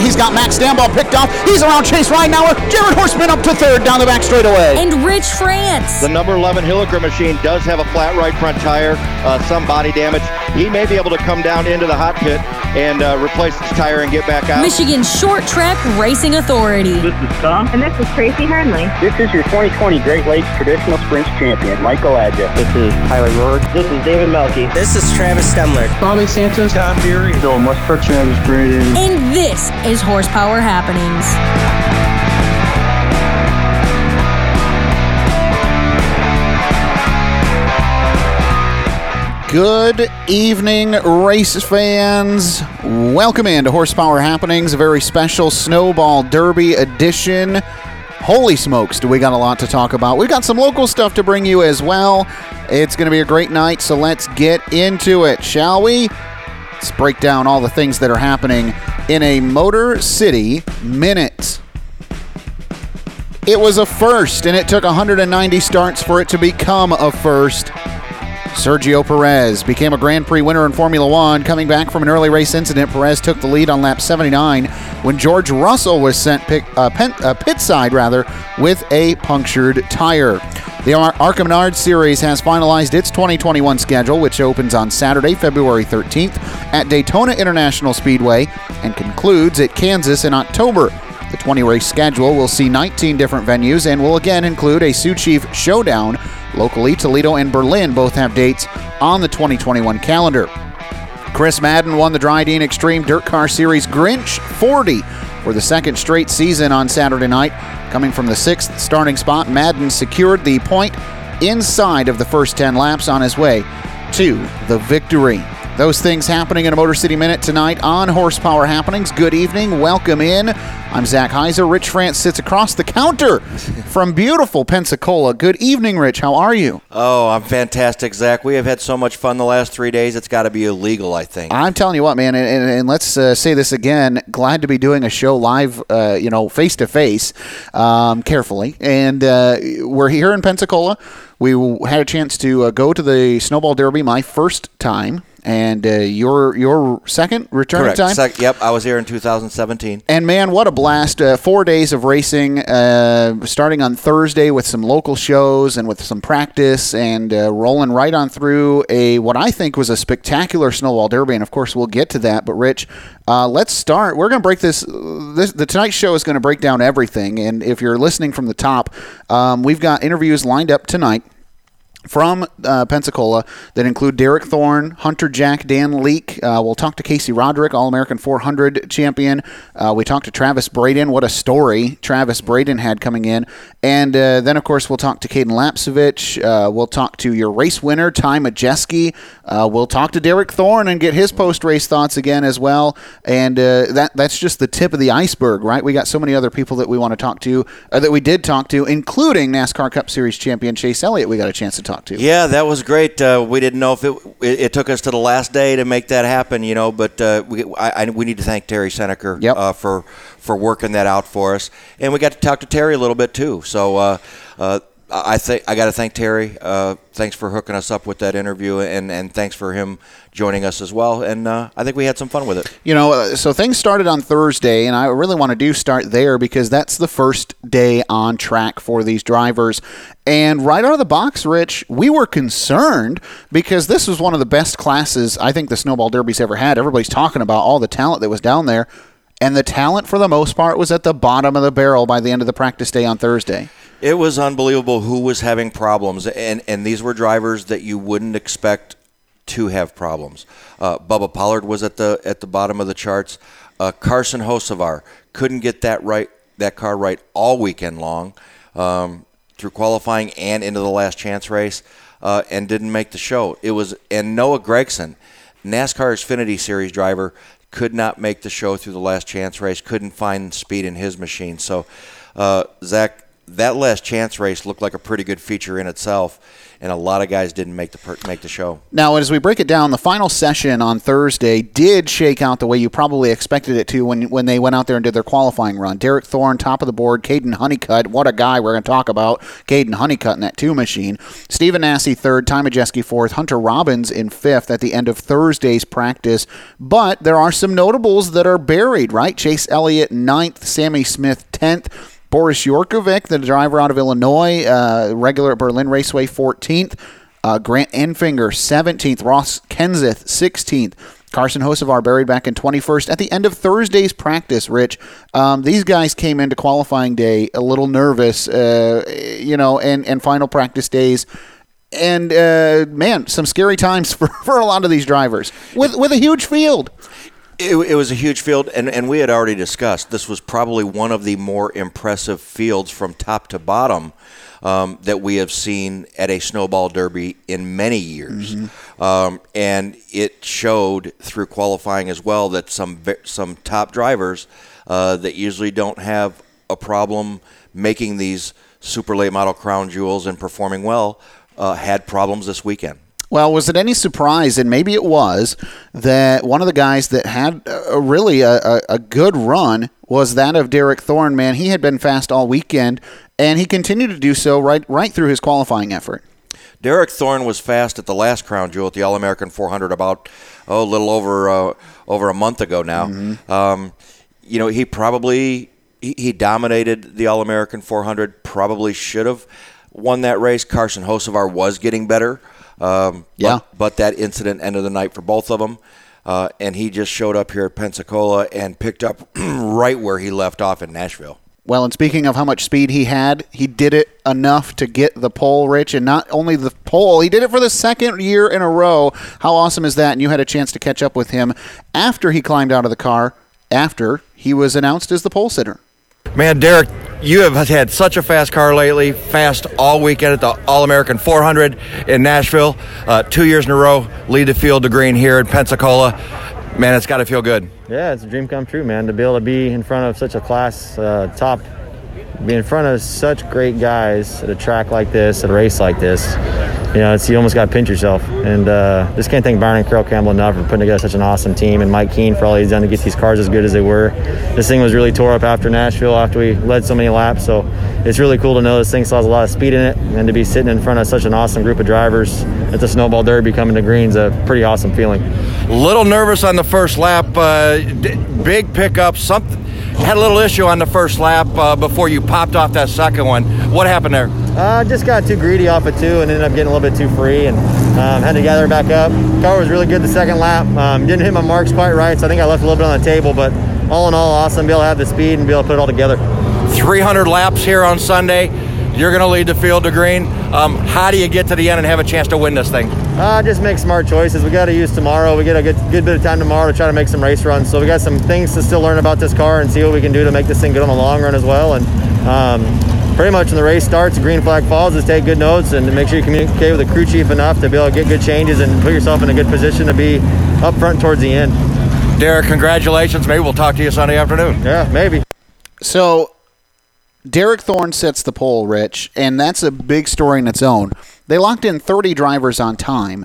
He's got Max Stambaugh picked off. He's around Chase Ridenauer. Jared Horseman up to third down the back straightaway. And Rich France. The number 11 Hilliker machine does have a flat right front tire, uh, some body damage. He may be able to come down into the hot pit and uh, replace his tire and get back out. Michigan Short Track Racing Authority. This is Tom. And this is Tracy Hernley. This is your 2020 Great Lakes Traditional Sprints Champion, Michael Adja. This is Tyler Rourke. This is David Melky. This is Travis Stemler. Bobby Santos. Tom Deary. Bill Musper. Travis Braden. And this is Horsepower Happenings. Good evening, race fans. Welcome into Horsepower Happenings, a very special Snowball Derby edition. Holy smokes, do we got a lot to talk about? We've got some local stuff to bring you as well. It's going to be a great night, so let's get into it, shall we? Let's break down all the things that are happening in a Motor City minute. It was a first, and it took 190 starts for it to become a first. Sergio Perez became a Grand Prix winner in Formula One. Coming back from an early race incident, Perez took the lead on lap 79 when George Russell was sent pick, uh, pen, uh, pit side rather with a punctured tire. The Ar- ARCA Series has finalized its 2021 schedule, which opens on Saturday, February 13th at Daytona International Speedway and concludes at Kansas in October. The 20 race schedule will see 19 different venues and will again include a Sioux Chief Showdown. Locally, Toledo and Berlin both have dates on the 2021 calendar. Chris Madden won the Drydene Extreme Dirt Car Series Grinch 40 for the second straight season on Saturday night. Coming from the sixth starting spot, Madden secured the point inside of the first 10 laps on his way to the victory. Those things happening in a Motor City Minute tonight on Horsepower Happenings. Good evening. Welcome in. I'm Zach Heiser. Rich France sits across the counter from beautiful Pensacola. Good evening, Rich. How are you? Oh, I'm fantastic, Zach. We have had so much fun the last three days. It's got to be illegal, I think. I'm telling you what, man, and, and, and let's uh, say this again. Glad to be doing a show live, uh, you know, face to face, carefully. And uh, we're here in Pensacola. We had a chance to uh, go to the Snowball Derby my first time and uh, your your second return Correct. time. Sec- yep, I was here in 2017. And man, what a blast! Uh, four days of racing, uh, starting on Thursday with some local shows and with some practice, and uh, rolling right on through a what I think was a spectacular snowball derby. And of course, we'll get to that. But Rich, uh, let's start. We're going to break this, this. The tonight's show is going to break down everything. And if you're listening from the top, um, we've got interviews lined up tonight from uh, Pensacola that include Derek Thorn, Hunter Jack, Dan Leake. Uh, we'll talk to Casey Roderick, All American 400 champion. Uh, we talked to Travis Braden. What a story Travis Braden had coming in. And uh, then, of course, we'll talk to Cayden Lapcevich. Uh, we'll talk to your race winner, Ty Majeski. Uh, we'll talk to Derek Thorn and get his post race thoughts again as well. And that that's just the tip of the iceberg, right? We got so many other people that we want to talk to, that we did talk to, including NASCAR Cup Series champion Chase Elliott. We got a chance to talk to. Yeah, that was great. Uh, we didn't know if it, it, it took us to the last day to make that happen, you know. But uh, we I, I, we need to thank Terry Senneker yep. uh, for for working that out for us, and we got to talk to Terry a little bit too. So uh, I think I got to thank Terry. Uh, thanks for hooking us up with that interview, and, and thanks for him joining us as well. And uh, I think we had some fun with it. You know, uh, so things started on Thursday, and I really want to do start there because that's the first day on track for these drivers. And right out of the box, Rich, we were concerned because this was one of the best classes I think the Snowball Derby's ever had. Everybody's talking about all the talent that was down there. And the talent, for the most part, was at the bottom of the barrel by the end of the practice day on Thursday. It was unbelievable who was having problems, and and these were drivers that you wouldn't expect to have problems. Uh, Bubba Pollard was at the at the bottom of the charts. Uh, Carson Hocevar couldn't get that right that car right all weekend long um, through qualifying and into the last chance race, uh, and didn't make the show. It was and Noah Gragson, NASCAR's Xfinity Series driver, could not make the show through the last chance race. Couldn't find speed in his machine. So, uh, Zach, that last chance race looked like a pretty good feature in itself and a lot of guys didn't make the per- make the show. Now, as we break it down, the final session on Thursday did shake out the way you probably expected it to when when they went out there and did their qualifying run. Derek Thorn, top of the board. Kaden Honeycutt, what a guy we're going to talk about. Kaden Honeycutt in that two machine. Stephen Nasse third, Ty Majeski fourth, Hunter Robbins in fifth at the end of Thursday's practice. But there are some notables that are buried, right? Chase Elliott ninth, Sammy Smith tenth. Boris Jurkovic, the driver out of Illinois, uh, regular at Berlin Raceway, 14th. Uh, Grant Enfinger, 17th. Ross Kenseth, 16th. Carson Hocevar buried back in 21st. At the end of Thursday's practice, Rich, um, these guys came into qualifying day a little nervous, uh, you know, and, and final practice days. And, uh, man, some scary times for, for a lot of these drivers with, with a huge field. It, it, was a huge field, and, and we had already discussed this was probably one of the more impressive fields from top to bottom um, that we have seen at a snowball derby in many years. Mm-hmm. Um, and it showed through qualifying as well that some some top drivers uh, that usually don't have a problem making these super late model crown jewels and performing well uh, had problems this weekend. Well, was it any surprise, and maybe it was, that one of the guys that had a, really a, a, good run was that of Derek Thorn? Man, he had been fast all weekend, and he continued to do so right right through his qualifying effort. Derek Thorn was fast at the last Crown Jewel at the All American 400 about oh a little over uh, over a month ago now. Mm-hmm. Um, you know he probably he, he dominated the All American 400. Probably should have won that race. Carson Hocevar was getting better. Um, yeah. But, but, that incident ended the night for both of them. Uh, and he just showed up here at Pensacola and picked up right where he left off in Nashville. Well, and speaking of how much speed he had, he did it enough to get the pole, Rich, and not only the pole, he did it for the second year in a row. How awesome is that? And you had a chance to catch up with him after he climbed out of the car, after he was announced as the pole sitter. Man, Derek, you have had such a fast car lately, fast all weekend at the All American 400 in Nashville. Uh, two years in a row, lead the field to green here in Pensacola. Man, it's got to feel good. Yeah, it's a dream come true, man, to be able to be in front of such a class uh, top be in front of such great guys at a track like this, at a race like this, you know, it's you almost got to pinch yourself. And uh, just can't thank Byron and Carroll Campbell enough for putting together such an awesome team, and Mike Keene for all he's done to get these cars as good as they were. This thing was really tore up after Nashville, after we led so many laps. So it's really cool to know this thing still has a lot of speed in it, and to be sitting in front of such an awesome group of drivers at the Snowball Derby coming to green's a pretty awesome feeling. Little nervous on the first lap, uh, big pickup, something had a little issue on the first lap uh, before you popped off that second one. What happened there? Uh, just got too greedy off of two and ended up getting a little bit too free and um, had to gather back up. Car was really good the second lap. Um, didn't hit my marks quite right, so I think I left a little bit on the table. But all in all, awesome. Be able to have the speed and be able to put it all together. 300 laps here on Sunday. You're going to lead the field to green. Um, how do you get to the end and have a chance to win this thing? Uh, just make smart choices. We got to use tomorrow. We get a good, good bit of time tomorrow to try to make some race runs. So we got some things to still learn about this car and see what we can do to make this thing good on the long run as well. And um, pretty much when the race starts, the green flag falls, is take good notes and make sure you communicate with the crew chief enough to be able to get good changes and put yourself in a good position to be up front towards the end. Derek, congratulations. Maybe we'll talk to you Sunday afternoon. Yeah, maybe. So Derek Thorn sets the pole, Rich, and that's a big story in its own. They locked in 30 drivers on time.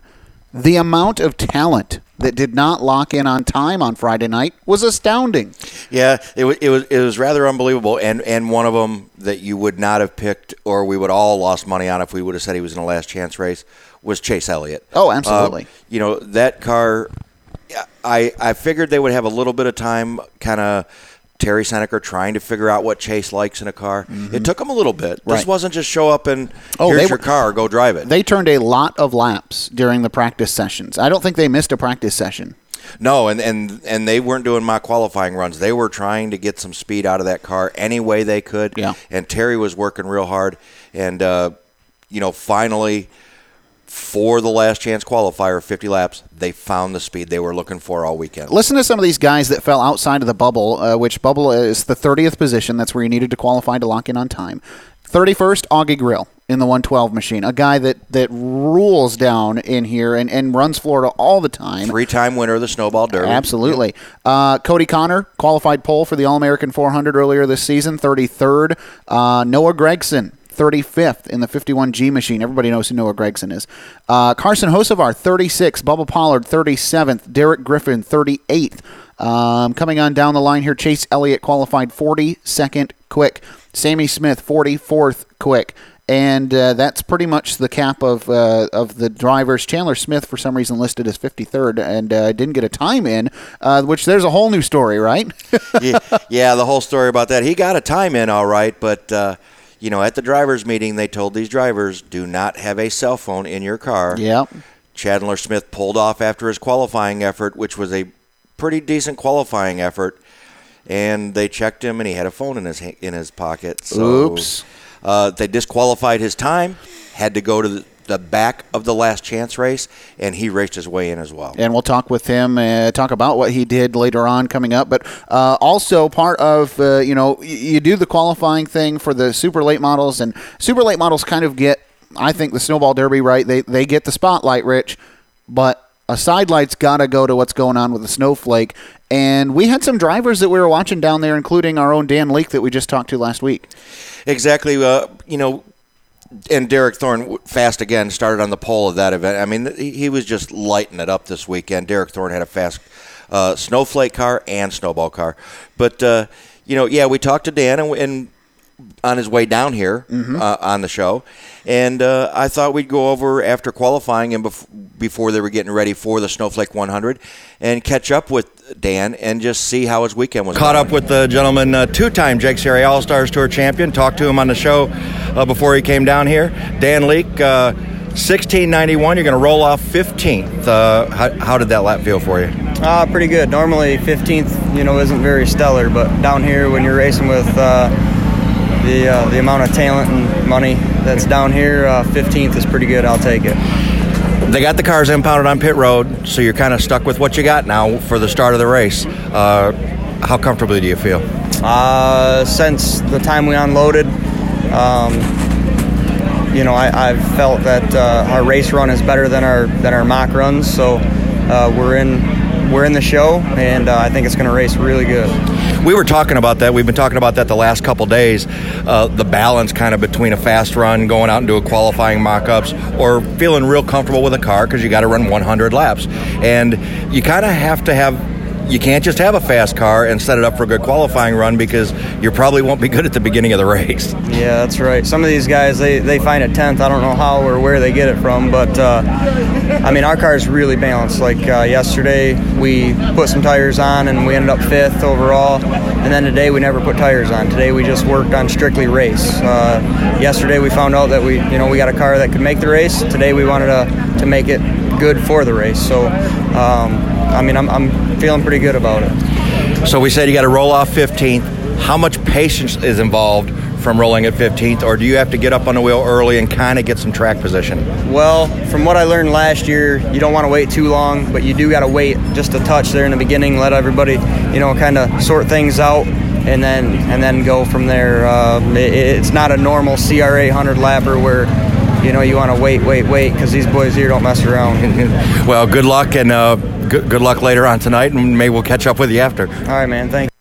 The amount of talent that did not lock in on time on Friday night was astounding. Yeah, it was it was it was rather unbelievable, and and one of them that you would not have picked, or we would all lost money on if we would have said he was in a last chance race, was Chase Elliott. Oh, absolutely. Uh, you know that car. I I figured they would have a little bit of time, kind of Terry Senneker trying to figure out what Chase likes in a car. Mm-hmm. It took him a little bit. Right. This wasn't just show up and oh, here's your car, go drive it. They turned a lot of laps during the practice sessions. I don't think they missed a practice session. No, and, and and they weren't doing my qualifying runs. They were trying to get some speed out of that car any way they could. Yeah. And Terry was working real hard, and uh, you know finally for the last chance qualifier, 50 laps, they found the speed they were looking for all weekend. Listen to some of these guys that fell outside of the bubble, uh, which bubble is the 30th position. That's where you needed to qualify to lock in on time. 31st, Augie Grill in the 112 machine, a guy that, that rules down in here and, and runs Florida all the time. Three time winner of the Snowball Derby. Absolutely. Uh, Cody Connor, qualified pole for the All American 400 earlier this season, 33rd. Uh, Noah Gragson, 35th in the 51G machine. Everybody knows who Noah Gragson is. Uh, Carson Hocevar, 36th. Bubba Pollard, 37th. Derek Griffin, 38th. Um, coming on down the line here, Chase Elliott qualified 42nd quick. Sammy Smith, 44th quick. And uh, that's pretty much the cap of uh, of the drivers. Chandler Smith, for some reason, listed as 53rd and uh, didn't get a time in, uh, which there's a whole new story, right? yeah, yeah, the whole story about that. He got a time in all right, but uh, you know, at the drivers' meeting, they told these drivers do not have a cell phone in your car. Yeah. Chandler Smith pulled off after his qualifying effort, which was a pretty decent qualifying effort, and they checked him, and he had a phone in his in his pocket. So, Oops. Uh, they disqualified his time. Had to go to the, the back of the last chance race, and he raced his way in as well. and we'll talk with him, uh, talk about what he did later on coming up. But uh, also part of uh, you know you do the qualifying thing for the super late models, and super late models kind of get, I think, the snowball derby right. They they get the spotlight, Rich, but a sidelight's got to go to what's going on with the snowflake. And we had some drivers that we were watching down there, including our own Dan Leake that we just talked to last week. Exactly. Uh, you know, and Derek Thorn w- fast again started on the pole of that event. I mean, he, was just lighting it up this weekend. Derek Thorn had a fast uh, snowflake car and snowball car. But uh, you know, yeah, we talked to Dan and, and on his way down here uh, on the show, and uh, I thought we'd go over after qualifying and bef- before they were getting ready for the Snowflake 100, and catch up with Dan and just see how his weekend was. Caught going. up with the gentleman, uh, two-time JEGS CRA All Stars Tour champion. Talked to him on the show uh, before he came down here. Dan Leake, uh, 1691. You're going to roll off 15th. Uh, how, how did that lap feel for you? Uh, pretty good. Normally, 15th, you know, isn't very stellar, but down here, when you're racing with uh, the uh, the amount of talent and money that's down here, uh, 15th is pretty good. I'll take it. They got the cars impounded on pit road, so you're kind of stuck with what you got now for the start of the race. Uh, how comfortably do you feel? Uh, since the time we unloaded, um, you know, I, I've felt that uh, our race run is better than our than our mock runs. So uh, we're in we're in the show, and uh, I think it's going to race really good. We were talking about that. We've been talking about that the last couple days. Uh, the balance kind of between a fast run, going out and do a qualifying mock-ups, or feeling real comfortable with a car because you got to run 100 laps, and you kind of have to have. You can't just have a fast car and set it up for a good qualifying run because you probably won't be good at the beginning of the race. Yeah, that's right. Some of these guys, they, they find a tenth. I don't know how or where they get it from, but uh, I mean, our car is really balanced. Like uh, yesterday, we put some tires on and we ended up fifth overall. And then today, we never put tires on. Today, we just worked on strictly race. Uh, yesterday, we found out that we, you know, we got a car that could make the race. Today, we wanted to, to make it good for the race. So, um, I mean, I'm, I'm feeling pretty good about it. So we said you got to roll off 15th. How much patience is involved from rolling at 15th, or do you have to get up on the wheel early and kind of get some track position? Well, from what I learned last year, you don't want to wait too long, but you do got to wait just a touch there in the beginning, let everybody, you know, kind of sort things out, and then and then go from there. Um, it, it's not a normal CRA 100 lapper where, you know, you want to wait, wait, wait, because these boys here don't mess around. well, good luck and uh, good, good luck later on tonight, and maybe we'll catch up with you after. All right, man. Thank.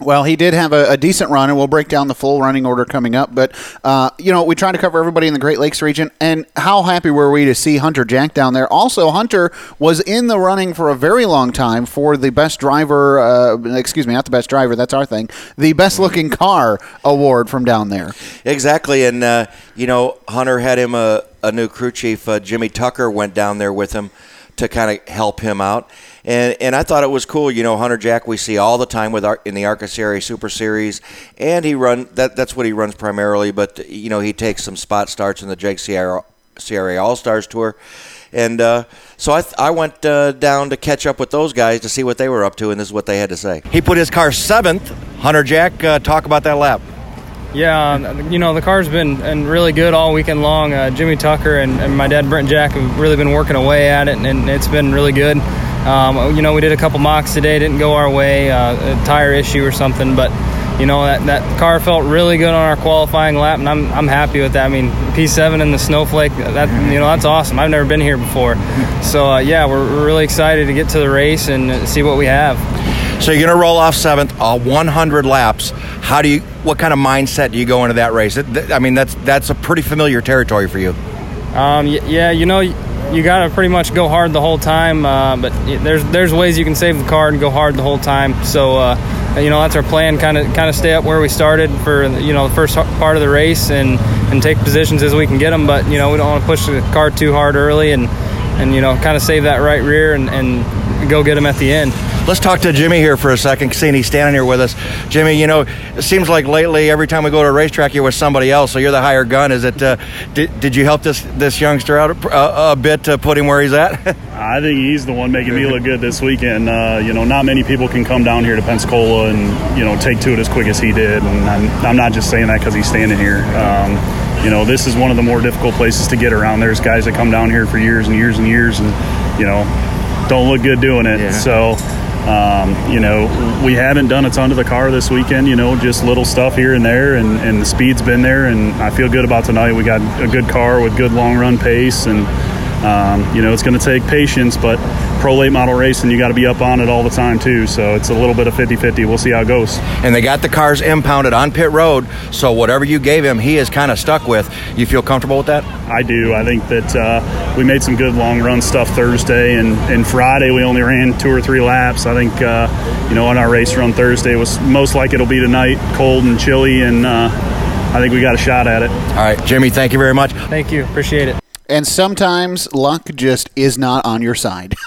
Well, he did have a, a decent run, and we'll break down the full running order coming up. But, uh, you know, we try to cover everybody in the Great Lakes region, and how happy were we to see Hunter Jack down there? Also, Hunter was in the running for a very long time for the best driver, uh, excuse me, not the best driver, that's our thing, the best looking car award from down there. Exactly, and uh, you know, Hunter had him a, a new crew chief. Uh, Jimmy Tucker went down there with him to kind of help him out, and and I thought it was cool. You know, Hunter Jack we see all the time with our, in the Arca Series Super Series, and he run that that's what he runs primarily. But you know, he takes some spot starts in the Jake Sierra CRA All Stars Tour. And uh, so I, th- I went uh, down to catch up with those guys to see what they were up to, and this is what they had to say. He put his car seventh. Hunter Jack, uh, talk about that lap. Yeah, um, you know the car's been and really good all weekend long. Uh, Jimmy Tucker and, and, my dad Brent Jack have really been working away at it, and, and it's been really good. Um, you know, we did a couple mocks today, didn't go our way, uh, a tire issue or something, but you know that, that car felt really good on our qualifying lap, and I'm, I'm happy with that. I mean, P7 and the snowflake, that you know that's awesome. I've never been here before, so uh, yeah, we're, we're really excited to get to the race and see what we have. So you're going to roll off seventh, uh, 100 laps. How do you? What kind of mindset do you go into that race? It, th- I mean, that's that's a pretty familiar territory for you. Um, y- yeah, you know, you got to pretty much go hard the whole time. Uh, but there's there's ways you can save the car and go hard the whole time. So uh, you know that's our plan. Kind of kind of stay up where we started for you know the first part of the race and and take positions as we can get them. But you know we don't want to push the car too hard early and and you know kind of save that right rear and, and go get them at the end. Let's talk to Jimmy here for a second, seeing he's standing here with us. Jimmy, you know, it seems like lately every time we go to a racetrack, you're with somebody else, so you're the higher gun. Is it? Uh, did, did you help this this youngster out a, a bit to put him where he's at? I think he's the one making me look good this weekend. Uh, you know, not many people can come down here to Pensacola and you know take to it as quick as he did, and I'm, I'm not just saying that because he's standing here. Um, you know, this is one of the more difficult places to get around. There's guys that come down here for years and years and years, and you know, don't look good doing it. Yeah. So. Um, you know, we haven't done a ton to the car this weekend, you know, just little stuff here and there, and, and the speed's been there, and I feel good about tonight. We got a good car with good long run pace, and, um, you know, it's going to take patience, but pro late model race and you got to be up on it all the time, too. So it's a little bit of 50 50. We'll see how it goes. and they got the cars impounded on pit road, so whatever you gave him, he is kind of stuck with. You feel comfortable with that? I do. I think that uh, we made some good long run stuff Thursday, and, and Friday we only ran two or three laps. I think, uh, you know, on our race run Thursday was most like it'll be tonight, cold and chilly, and uh, I think we got a shot at it. All right, Jimmy, thank you very much. Thank you, appreciate it. And sometimes luck just is not on your side.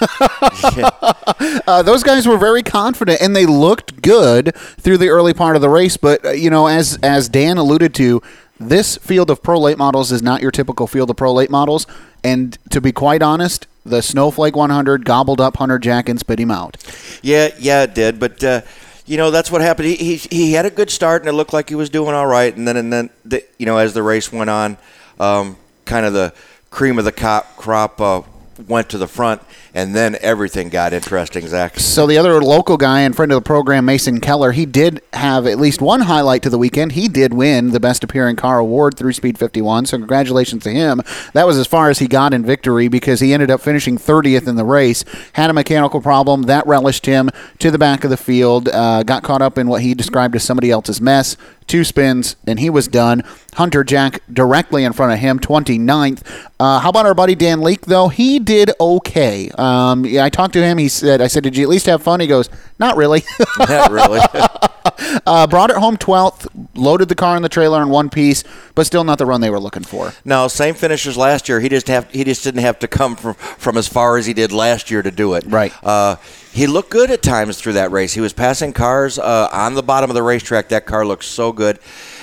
uh, those guys were very confident, and they looked good through the early part of the race. But uh, you know, as as Dan alluded to, this field of pro late models is not your typical field of pro late models. And to be quite honest, the Snowflake 100 gobbled up Hunter Jack and spit him out. Yeah, yeah, it did. But uh, you know, that's what happened. He, he he had a good start, and it looked like he was doing all right. And then and then the, you know, as the race went on, um, kind of the cream of the cop, crop uh, went to the front, and then everything got interesting. Zach. So the other local guy and friend of the program, Mason Keller, he did have at least one highlight to the weekend. He did win the Best Appearing Car Award through Speed 51. So congratulations to him. That was as far as he got in victory because he ended up finishing 30th in the race. Had a mechanical problem that relished him to the back of the field. Uh, got caught up in what he described as somebody else's mess. Two spins and he was done. Hunter Jack directly in front of him, 29th. Uh, how about our buddy Dan Leake though? He did okay. Um, yeah, I talked to him. He said, "I said, did you at least have fun?" He goes, "Not really." Not really. uh, brought it home 12th, loaded the car in the trailer in one piece, but still not the run they were looking for. No, same finish as last year. He just have he just didn't have to come from from as far as he did last year to do it. Right. Uh, he looked good at times through that race. He was passing cars uh, on the bottom of the racetrack. That car looked so good,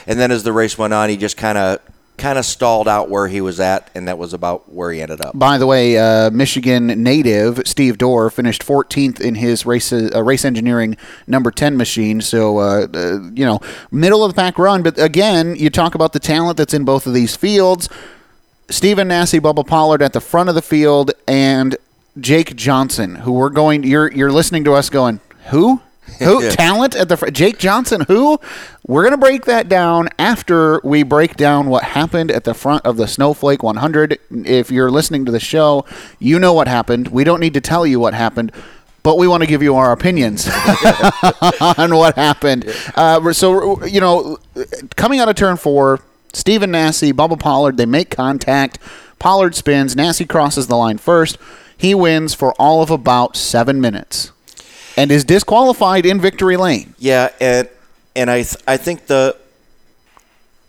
and then as the race went on, he just kind of kind of stalled out where he was at, and that was about where he ended up. By the way, uh, Michigan native Steve Dorr finished 14th in his race uh, race engineering number 10 machine. So uh, uh, you know, middle of the pack run. But again, you talk about the talent that's in both of these fields. Stephen Nasse, Bubba Pollard at the front of the field, and Jake Johnson, who we're going. You're you're listening to us going who. Who Yeah. talent at the fr- Jake Johnson? Who? We're gonna break that down after we break down what happened at the front of the Snowflake 100. If you're listening to the show, you know what happened. We don't need to tell you what happened, but we want to give you our opinions on what happened. Uh, so you know, coming out of turn four, Stephen Nasse, Bubba Pollard, they make contact. Pollard spins. Nasse crosses the line first. He wins for all of about seven minutes, and is disqualified in victory lane. Yeah, and and I th- I think the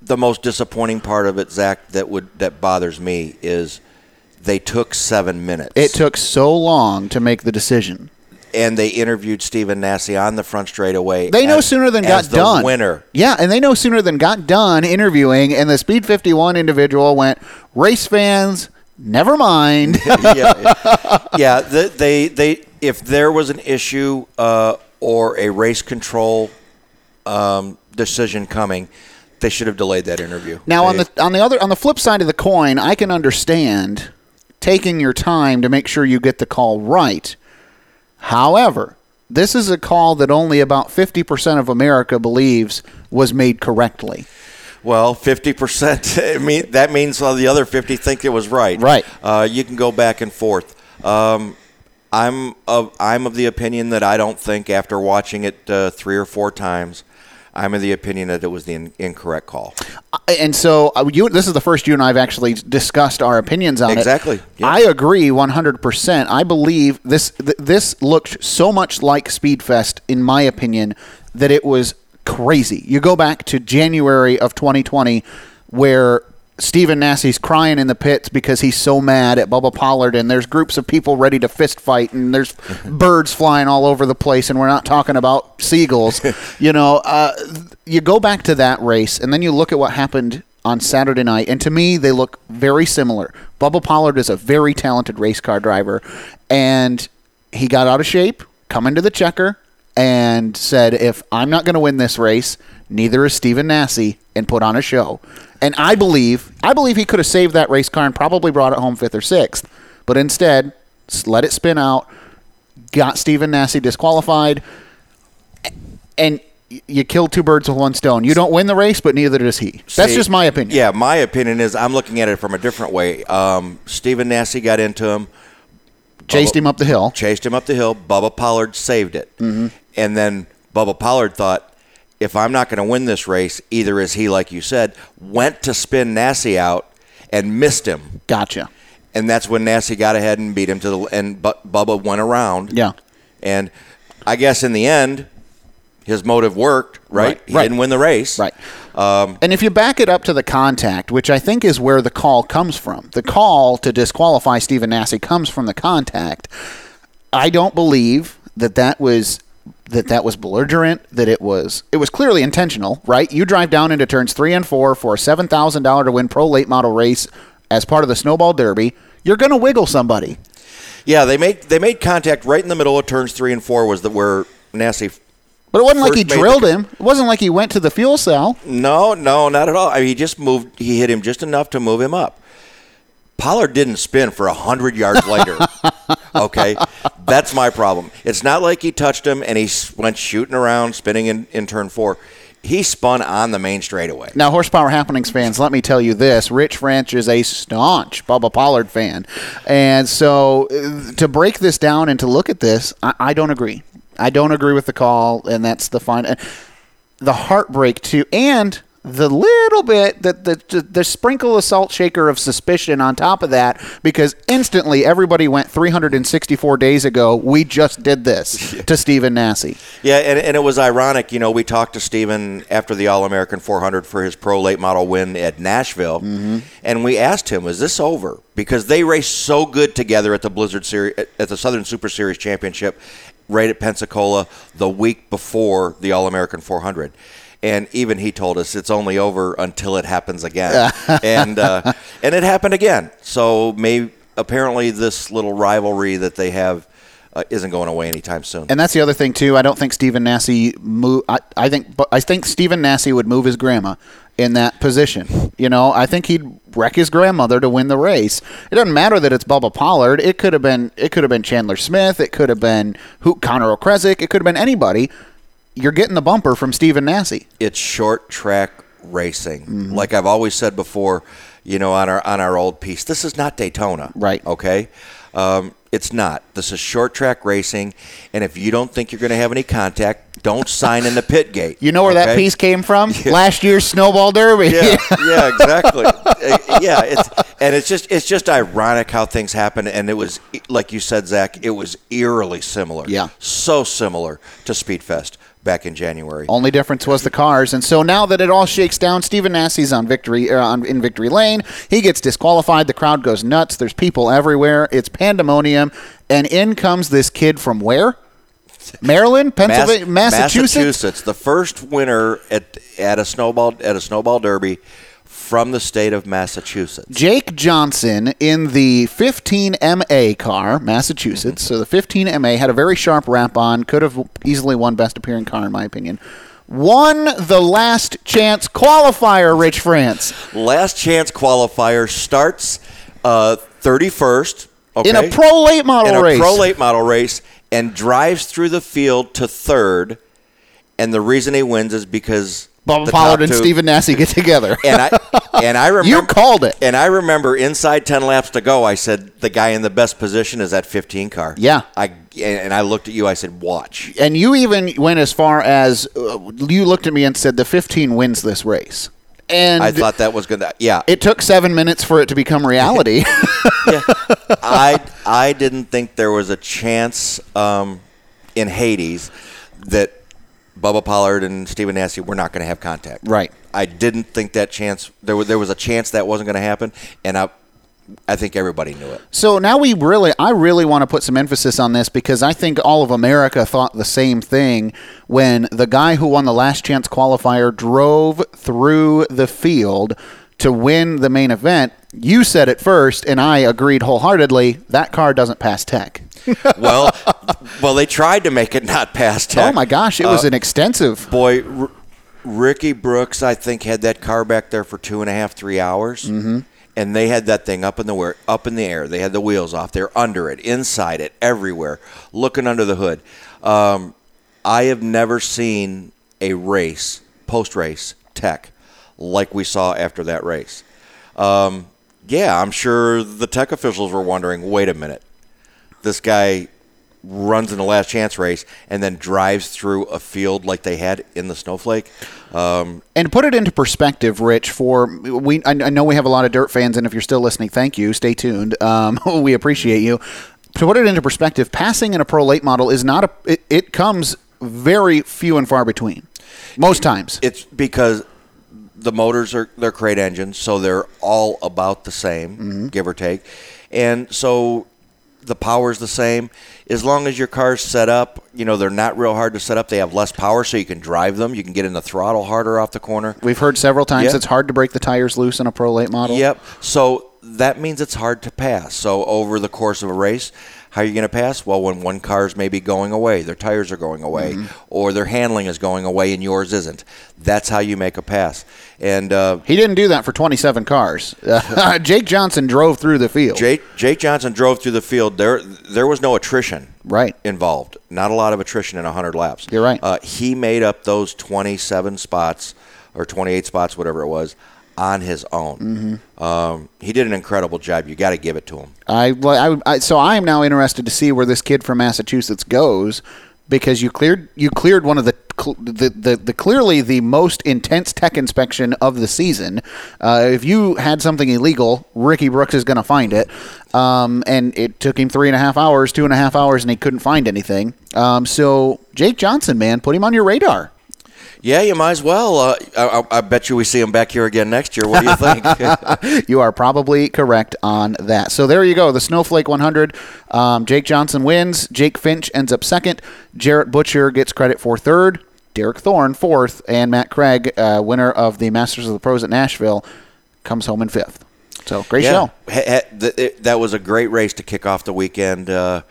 the most disappointing part of it, Zach, that would that bothers me is they took seven minutes. It took so long to make the decision. and they interviewed Stephen Nasse on the front straightaway. They no sooner than got the done. Winner. Yeah, and they no sooner than got done interviewing, and the Speed 51 individual went, race fans, never mind. yeah, yeah. The, they they if there was an issue uh, or a race control um, decision coming, they should have delayed that interview. Now on They- the on the other on the flip side of the coin, I can understand taking your time to make sure you get the call right. However, this is a call that only about 50% of America believes was made correctly. Well, fifty percent. mean that means uh, the other fifty think it was right. Right. Uh, you can go back and forth. Um, I'm of I'm of the opinion that I don't think after watching it uh, three or four times, I'm of the opinion that it was the in- incorrect call. And so uh, you, this is the first you and I have actually discussed our opinions on Exactly. it. Yeah. I agree 100%. I believe this th- this looked so much like Speedfest in my opinion that it was crazy. You go back to January of 2020 where Stephen Nasse's crying in the pits because he's so mad at Bubba Pollard, and there's groups of people ready to fist fight, and there's birds flying all over the place, and we're not talking about seagulls. you know, uh, you go back to that race, and then you look at what happened on Saturday night, and to me, they look very similar. Bubba Pollard is a very talented race car driver, and he got out of shape coming to the checker and said, if I'm not going to win this race, neither is Stephen Nasse, and put on a show. And I believe, I believe he could have saved that race car and probably brought it home fifth or sixth, but instead let it spin out, got Stephen Nasse disqualified, and you kill two birds with one stone. You don't win the race, but neither does he. That's See, just my opinion. Yeah, my opinion is I'm looking at it from a different way. Um, Stephen Nasse got into him, Chased him up the hill. chased him up the hill. Bubba Pollard saved it, Mm-hmm. and then Bubba Pollard thought, if I'm not going to win this race, either is he, like you said, went to spin Nasse out and missed him, Gotcha. and that's when Nasse got ahead and beat him to the and Bu- Bubba went around. Yeah. and I guess in the end, his motive worked. Right, Right, he right. didn't win the race. Right. Um, and if you back it up to the contact, which I think is where the call comes from, the call to disqualify Stephen Nasse comes from the contact. I don't believe that that was that that was belligerent. That it was it was clearly intentional. Right? You drive down into turns three and four for a seven thousand dollar to win pro late model race as part of the Snowball Derby. You're going to wiggle somebody. Yeah, they made they made contact right in the middle of turns three and four. Was that where Nasse? But it wasn't like he drilled the- him. It wasn't like he went to the fuel cell. No, no, not at all. I mean, he just moved. He hit him just enough to move him up. Pollard didn't spin for a hundred yards later. okay, that's my problem. It's not like he touched him and he went shooting around, spinning in, in turn four. He spun on the main straightaway. Now, Horsepower Happenings fans, let me tell you this: Rich France is a staunch Bubba Pollard fan, and so uh, to break this down and to look at this, I, I don't agree. I don't agree with the call, and that's the fine. uh, The heartbreak too, and the little bit that the, the the sprinkle of salt shaker of suspicion on top of that, because instantly everybody went 364 days ago. We just did this to Stephen Nasse. Yeah, and, and it was ironic. You know, we talked to Steven after the All American 400 for his pro late model win at Nashville, and we asked him, "Is this over?" Because they raced so good together at the Blizzard Series, at the Southern Super Series Championship, right at Pensacola the week before the All American 400. And even he told us it's only over until it happens again, and uh, and it happened again. So maybe apparently this little rivalry that they have uh, isn't going away anytime soon. And that's the other thing too. I don't think Stephen Nasse move. I, I think, but I think Stephen Nasse would move his grandma in that position. You know, I think he'd wreck his grandmother to win the race. It doesn't matter that it's Bubba Pollard. It could have been. It could have been Chandler Smith. It could have been who Connor Okrzesik. It could have been anybody. You're getting the bumper from Stephen Nasse. it's short track racing. Mm-hmm. Like I've always said before, you know, on our on our old piece, this is not Daytona, Right. Okay, um, it's not. This is short track racing, and if you don't think you're going to have any contact, don't sign in the pit gate. You know where that piece came from? Last year's Snowball Derby. Yeah, yeah, exactly. Yeah, it's and it's just it's just ironic how things happen, and it was like you said, Zach. It was eerily similar. Yeah. so similar to Speedfest back in January. Only difference was the cars, and so now that it all shakes down, Stephen Nasse's on victory uh, on, in victory lane. He gets disqualified. The crowd goes nuts. There's people everywhere. It's pandemonium, and in comes this kid from where? Maryland, Pennsylvania, Mass- Massachusetts. Massachusetts, the first winner at at a snowball at a snowball derby from the state of Massachusetts. Jake Johnson in the 15MA car, Massachusetts. So the 15MA had a very sharp wrap on. Could have easily won best appearing car, in my opinion. Won the last chance qualifier, Rich France. Last chance qualifier starts uh, 31st. Okay? In a pro late model in a race. pro late model race and drives through the field to third. And the reason he wins is because Bubba Pollard and two- Stephen Nasse get together. and I and I remember You called it. And I remember inside ten laps to go, I said the guy in the best position is that 15 car. Yeah. I and I looked at you. I said, watch. and you even went as far as uh, you looked at me and said the 15 wins this race. And I thought that was gonna. Yeah, it took seven minutes for it to become reality. I I didn't think there was a chance um, in Hades that Bubba Pollard and Stephen Nasse were not going to have contact. Right. I didn't think that chance. There was there was a chance that wasn't going to happen, and I I think everybody knew it. So now we really, I really want to put some emphasis on this because I think all of America thought the same thing when the guy who won the last chance qualifier drove through the field to win the main event. You said it first, and I agreed wholeheartedly. That car doesn't pass tech. well, well, they tried to make it not pass tech. Oh my gosh, it was Uh, an extensive. boy. R- Ricky Brooks, I think, had that car back there for two and a half, three hours, mm-hmm. and they had that thing up in the where, up in the air. They had the wheels off. They're under it, inside it, everywhere, looking under the hood. Um, I have never seen a race post race tech like we saw after that race. Um, yeah, I'm sure the tech officials were wondering. Wait a minute, this guy runs in the last chance race and then drives through a field like they had in the snowflake. Um, And to put it into perspective, Rich, for we, I, I know we have a lot of dirt fans, and if you're still listening, thank you. Stay tuned. Um, we appreciate you. To put it into perspective, passing in a pro late model is not a. It, it comes very few and far between. Most times, it's because the motors are they're crate engines, so they're all about the same, Mm-hmm. give or take, and so the power's the same. As long as your car's set up, you know they're not real hard to set up. They have less power, so you can drive them. You can get in the throttle harder off the corner. we've heard several times Yeah. it's hard to break the tires loose in a pro late model. Yep. So that means it's hard to pass. So over the course of a race, how are you going to pass? Well, when one car's maybe going away, their tires are going away, or their handling is going away and yours isn't. That's how you make a pass. And uh, He didn't do that for 27 cars. Jake Johnson drove through the field. Jake Jake Johnson drove through the field. There there was no attrition right involved. Not a lot of attrition in 100 laps. You're right. Uh, he made up those 27 spots or 28 spots, whatever it was, on his own. Mm-hmm. Um, he did an incredible job. You got to give it to him. I, I, I so I am now interested to see where this kid from Massachusetts goes because you cleared you cleared one of the the, the, the clearly the most intense tech inspection of the season. Uh, if you had something illegal, Ricky Brooks is going to find it. Um, and it took him three and a half hours, two and a half hours, and he couldn't find anything. Um, so Jake Johnson, man, put him on your radar. Yeah, you might as well. Uh, I, I- I bet you we see him back here again next year. What do you think? you are probably correct on that. So there you go. The Snowflake 100. Um, Jake Johnson wins. Jake Finch ends up second. Jarrett Butcher gets credit for third. Derek Thorn fourth, and Matt Craig, uh, winner of the Masters of the Pros at Nashville, comes home in fifth. So great yeah. show. Ha- ha- th- it- that was a great race to kick off the weekend, uh,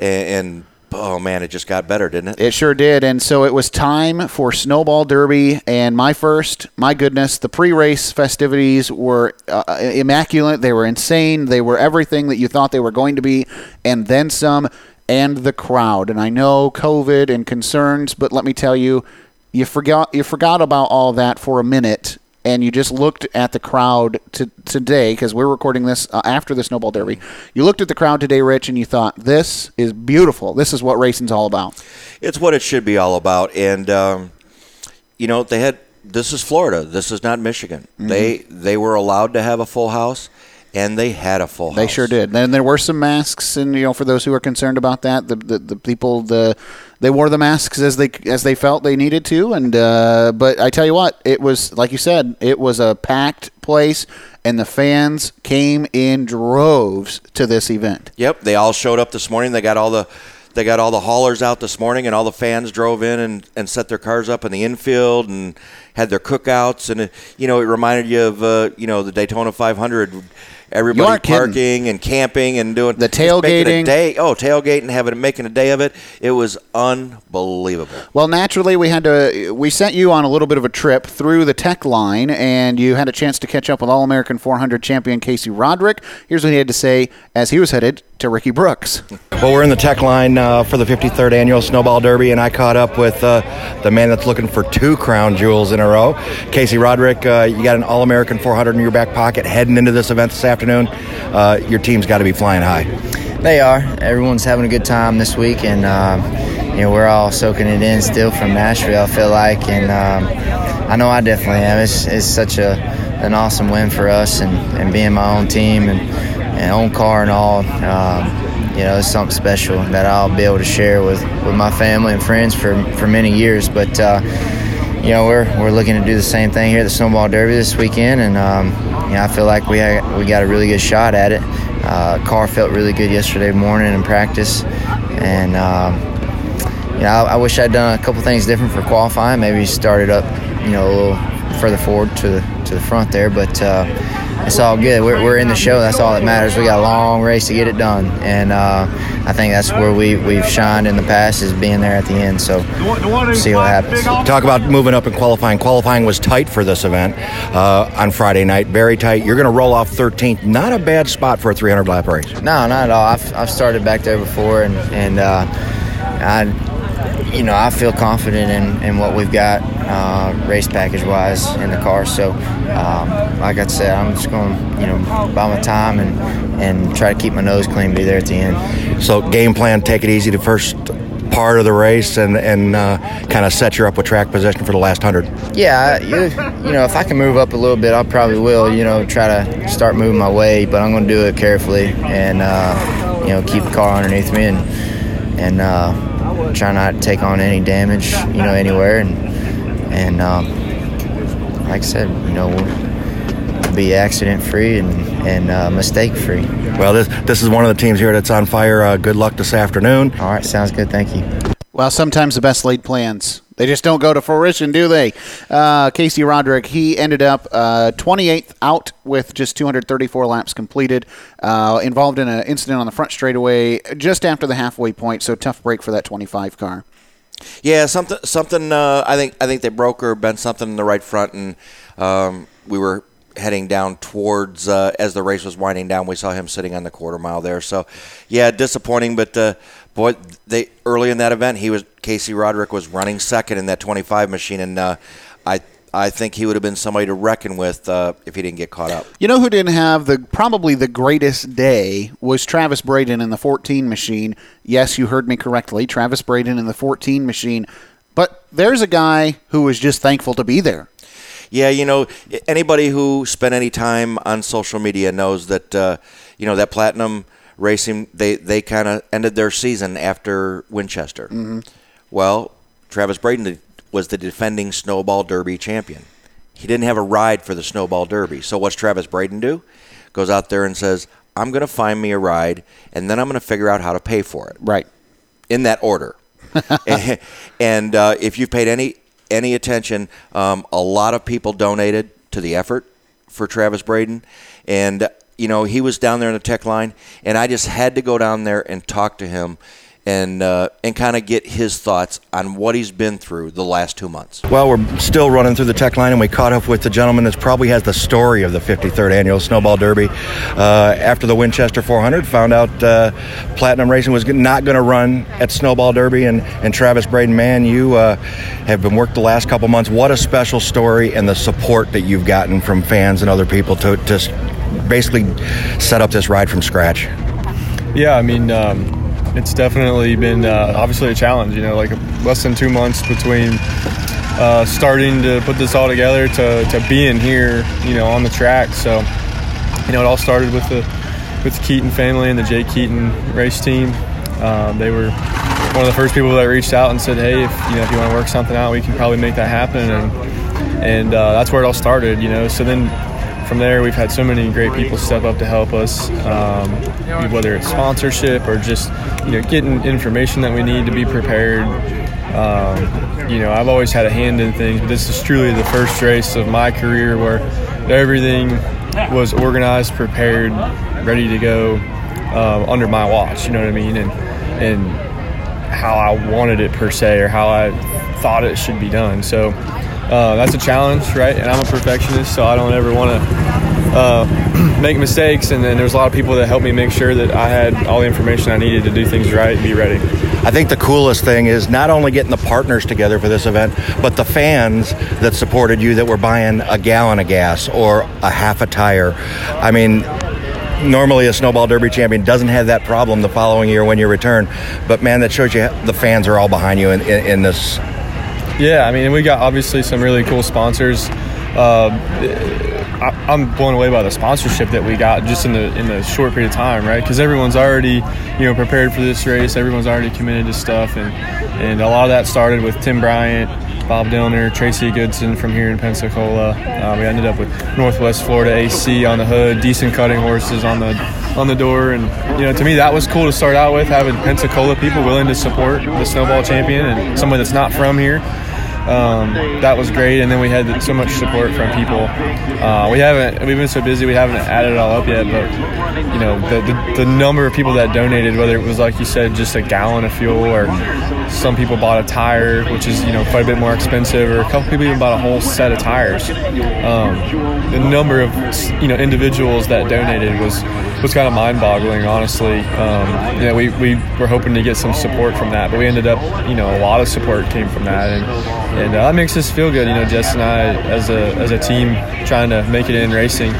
and oh man, it just got better, didn't it? It sure did. And so it was time for Snowball Derby. And my first, my goodness, the pre race festivities were uh, immaculate. They were insane. They were everything that you thought they were going to be, and then some. And the crowd. And I know COVID and concerns, but let me tell you, you forgot you forgot about all that for a minute and you just looked at the crowd to, today because we're recording this uh, after the snowball derby you looked at the crowd today rich and you thought this is beautiful this is what racing's all about It's what it should be all about. And um, you know, they had this is Florida. This is not Michigan. Mm-hmm. They they were allowed to have a full house, and they had a full house. They sure did. And there were some masks, and you know, for those who are concerned about that, the the, the people the they wore the masks as they as they felt they needed to. And uh, but I tell you what, it was like you said, it was a packed place, and the fans came in droves to this event. Yep, they all showed up this morning. They got all the they got all the haulers out this morning, and all the fans drove in and, and set their cars up in the infield and had their cookouts. And it, you know, it reminded you of uh, you know the Daytona 500. Everybody aren't kidding. parking and camping and doing The tailgating. A day, oh, tailgating, having making a day of it. It was unbelievable. Well, naturally, we had to. We sent you on a little bit of a trip through the tech line, and you had a chance to catch up with All American 400 champion Casey Roderick. Here's what he had to say as he was headed to Ricky Brooks. Well, we're in the tech line uh, for the 53rd annual Snowball Derby, and I caught up with uh, the man that's looking for two crown jewels in a row. Casey Roderick, uh, you got an All American 400 in your back pocket heading into this event this afternoon. Uh, your team's got to be flying high. They are. Everyone's having a good time this week, and uh, you know we're all soaking it in still from Nashville. I feel like, and um, I know I definitely am. It's, it's such a an awesome win for us, and, and being my own team and, and own car and all. Um, you know, it's something special that I'll be able to share with, with my family and friends for, for many years. But, uh, you know, we're, we're looking to do the same thing here at the Snowball Derby this weekend. And, um, you know, I feel like we, we got a really good shot at it. Uh, car felt really good yesterday morning in practice. And, um, you know, I, I wish I'd done a couple things different for qualifying. Maybe started up, you know, a little further forward to the, to the front there. But, uh, it's all good. We're, we're in the show. That's all that matters. We got a long race to get it done, and uh, I think that's where we we've shined in the past is being there at the end. So see what happens. Talk about moving up and qualifying. Qualifying was tight for this event uh, on Friday night, very tight. You're going to roll off 13th. Not a bad spot for a 300 lap race. No, not at all. I've, I've started back there before, and and uh, I you know, I feel confident in, in what we've got uh, race package wise in the car. So, um, like I said, I'm just going to, you know, buy my time and, and try to keep my nose clean, be there at the end. So, game plan, take it easy the first part of the race and, and uh, kind of set you up with track position for the last 100. Yeah, you, you know, if I can move up a little bit, I probably will, you know, try to start moving my way, but I'm going to do it carefully and, uh, you know, keep the car underneath me and, and, uh, try not to take on any damage, you know, anywhere, and and um, like I said, you know, we'll be accident free and and uh, mistake free. Well, this this is one of the teams here that's on fire. Uh, good luck this afternoon. All right, sounds good. Thank you. Well, sometimes the best laid plans they just don't go to fruition, do they? Uh, Casey Roderick, he ended up uh, 28th out with just 234 laps completed. Uh, involved in an incident on the front straightaway just after the halfway point, so tough break for that 25 car. Yeah, something. Something. Uh, I think. I think they broke or bent something in the right front, and um, we were heading down towards uh, as the race was winding down. We saw him sitting on the quarter mile there. So, yeah, disappointing. But uh, boy, they early in that event, he was Casey Roderick was running second in that 25 machine, and uh, I I think he would have been somebody to reckon with uh, if he didn't get caught up. You know who didn't have the probably the greatest day was Travis Braden in the 14 machine. Yes, you heard me correctly. Travis Braden in the 14 machine. But there's a guy who was just thankful to be there. Yeah, you know, anybody who spent any time on social media knows that uh, you know that platinum racing they they kind of ended their season after Winchester. Mm-hmm. Well, Travis Braden was the defending Snowball Derby champion. He didn't have a ride for the Snowball Derby. So what's Travis Braden do? Goes out there and says, "I'm going to find me a ride, and then I'm going to figure out how to pay for it." Right. In that order. and, and uh, if you've paid any any attention, um, a lot of people donated to the effort for Travis Braden, and you know he was down there in the tech line, and I just had to go down there and talk to him and uh, and kind of get his thoughts on what he's been through the last two months. Well, we're still running through the tech line, and we caught up with the gentleman that probably has the story of the 53rd annual Snowball Derby. Uh, after the Winchester 400, found out uh, Platinum Racing was not going to run at Snowball Derby, and, and Travis Braden, man, you uh, have been worked the last couple months. What a special story, and the support that you've gotten from fans and other people to, just basically set up this ride from scratch. Yeah, I mean. Um it's definitely been uh, obviously a challenge. You know, like less than two months between uh, starting to put this all together to, to being here, you know, on the track. So, you know, it all started with the with the Keaton family and the Jay Keaton race team. Um, they were one of the first people that reached out and said, "Hey, if you know if you want to work something out, we can probably make that happen." And and uh, that's where it all started. You know, so then from there, we've had so many great people step up to help us, um, whether it's sponsorship or just you know getting information that we need to be prepared. Um, you know, I've always had a hand in things, but this is truly the first race of my career where everything was organized, prepared, ready to go um, under my watch. You know what I mean? And and how I wanted it per se, or how I thought it should be done. So uh, that's a challenge, right? And I'm a perfectionist, so I don't ever want to uh, make mistakes, and then there was a lot of people that helped me make sure that I had all the information I needed to do things right and be ready. I think the coolest thing is not only getting the partners together for this event, but the fans that supported you that were buying a gallon of gas or a half a tire. I mean, normally a snowball derby champion doesn't have that problem the following year when you return. But man, that shows you the fans are all behind you in, in, in this. Yeah, I mean, we got obviously some really cool sponsors. Uh, I, am blown away by the sponsorship that we got just in the in the short period of time, right? Because everyone's already, you know, prepared for this race. Everyone's already committed to stuff, and and a lot of that started with Tim Bryant, Bob Dillner, Tracy Goodson from here in Pensacola. Uh, we ended up with Northwest Florida AC on the hood, decent cutting horses on the on the door, and you know, to me that was cool to start out with having Pensacola people willing to support the snowball champion and someone that's not from here um, that was great. And then we had so much support from people. Uh, we haven't we've been so busy we haven't added it all up yet, but you know the, the, the number of people that donated, whether it was like you said, just a gallon of fuel, or some people bought a tire, which is you know quite a bit more expensive, or a couple people even bought a whole set of tires. Um, the number of you know individuals that donated was was kind of mind-boggling, honestly. Um, you know, we, we were hoping to get some support from that, but we ended up, you know, a lot of support came from that, and and uh, that makes us feel good. You know, Jess and I, as a as a team, trying to make it in racing.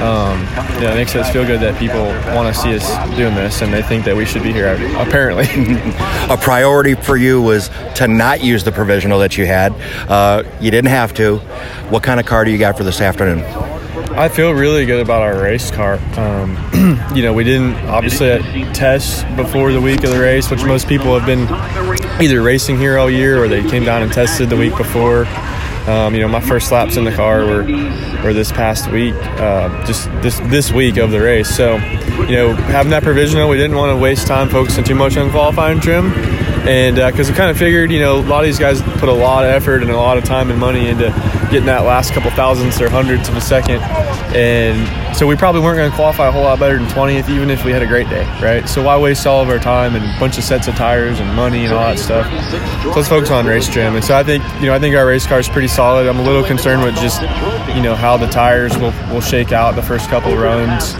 Um, yeah, it makes us feel good that people want to see us doing this, and they think that we should be here. Apparently, a priority for you was to not use the provisional that you had. Uh, you didn't have to. What kind of car do you got for this afternoon? I feel really good about our race car. Um, you know, we didn't obviously test before the week of the race, which most people have been either racing here all year or they came down and tested the week before. Um, you know, my first laps in the car were were this past week, uh, just this this week of the race. So, you know, having that provisional, we didn't want to waste time focusing too much on qualifying trim and because uh, we kind of figured, you know, a lot of these guys put a lot of effort and a lot of time and money into getting that last couple thousandths or hundredths of a second, and so we probably weren't going to qualify a whole lot better than 20th, even if we had a great day, right? So why waste all of our time and a bunch of sets of tires and money and all that stuff? So let's focus on race trim. And so I think, you know, I think our race car is pretty solid. I'm a little concerned with just, you know, how the tires will, will shake out the first couple runs.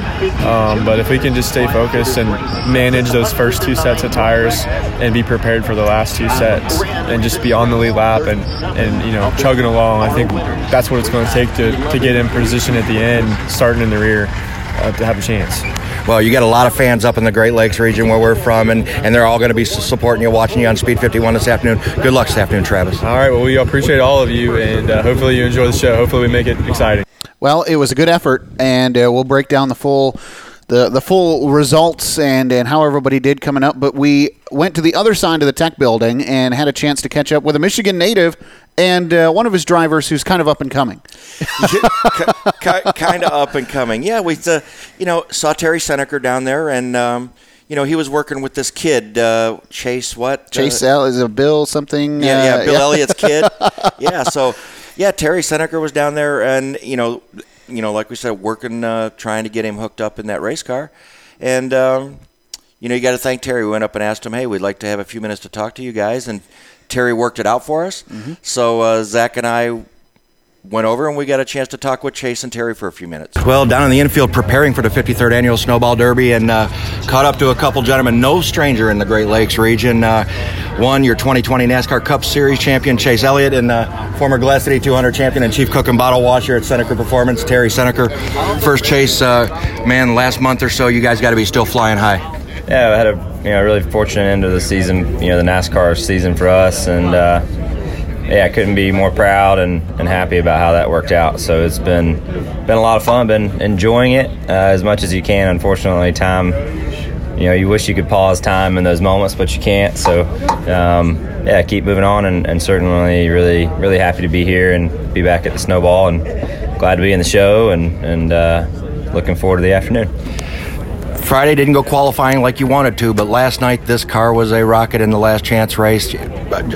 Um, but if we can just stay focused and manage those first two sets of tires and be prepared for the last two sets and just be on the lead lap and, and you know, chugging along, I think that's what it's going to take to, to get in position at the end, starting in the rear, uh, to have a chance. Well, you got a lot of fans up in the Great Lakes region where we're from, and, and they're all going to be supporting you, watching you on Speed 51 this afternoon. Good luck this afternoon, Travis. All right. Well, we appreciate all of you, and uh, hopefully you enjoy the show. Hopefully we make it exciting. Well, it was a good effort, and uh, we'll break down the full the the full results and and how everybody did coming up. But we went to the other side of the tech building and had a chance to catch up with a Michigan native and uh, one of his drivers who's kind of up and coming. kind of up and coming. Yeah, we uh, you know saw Terry Senneker down there and. Um, you know, he was working with this kid, uh, Chase. What? Chase L is a Bill something. Yeah, yeah, Bill yeah. Elliott's kid. yeah, so yeah, Terry Senneker was down there, and you know, you know, like we said, working, uh, trying to get him hooked up in that race car. And, um, you know, you got to thank Terry. We went up and asked him, hey, we'd like to have a few minutes to talk to you guys. And Terry worked it out for us. Mm-hmm. So uh, Zach and I went over and we got a chance to talk with Chase and Terry for a few minutes. Well, down in the infield preparing for the 53rd annual Snowball Derby and uh, caught up to a couple gentlemen, no stranger in the Great Lakes region. Uh, one, your 2020 NASCAR Cup Series champion, Chase Elliott, and uh, former Glass City 200 champion and chief cook and bottle washer at Senneker Performance, Terry Senneker. First, Chase, uh, man, last month or so, you guys got to be still flying high. Yeah, I had a you know really fortunate end of the season, you know, the NASCAR season for us, and uh, yeah, I couldn't be more proud and, and happy about how that worked out. So it's been been a lot of fun. Been enjoying it uh, as much as you can. Unfortunately, time you know you wish you could pause time in those moments, but you can't. So um, yeah, keep moving on, and, and, certainly really really happy to be here and be back at the Snowball, and glad to be in the show, and and uh, looking forward to the afternoon. Friday didn't go qualifying like you wanted to, but last night this car was a rocket in the last chance race.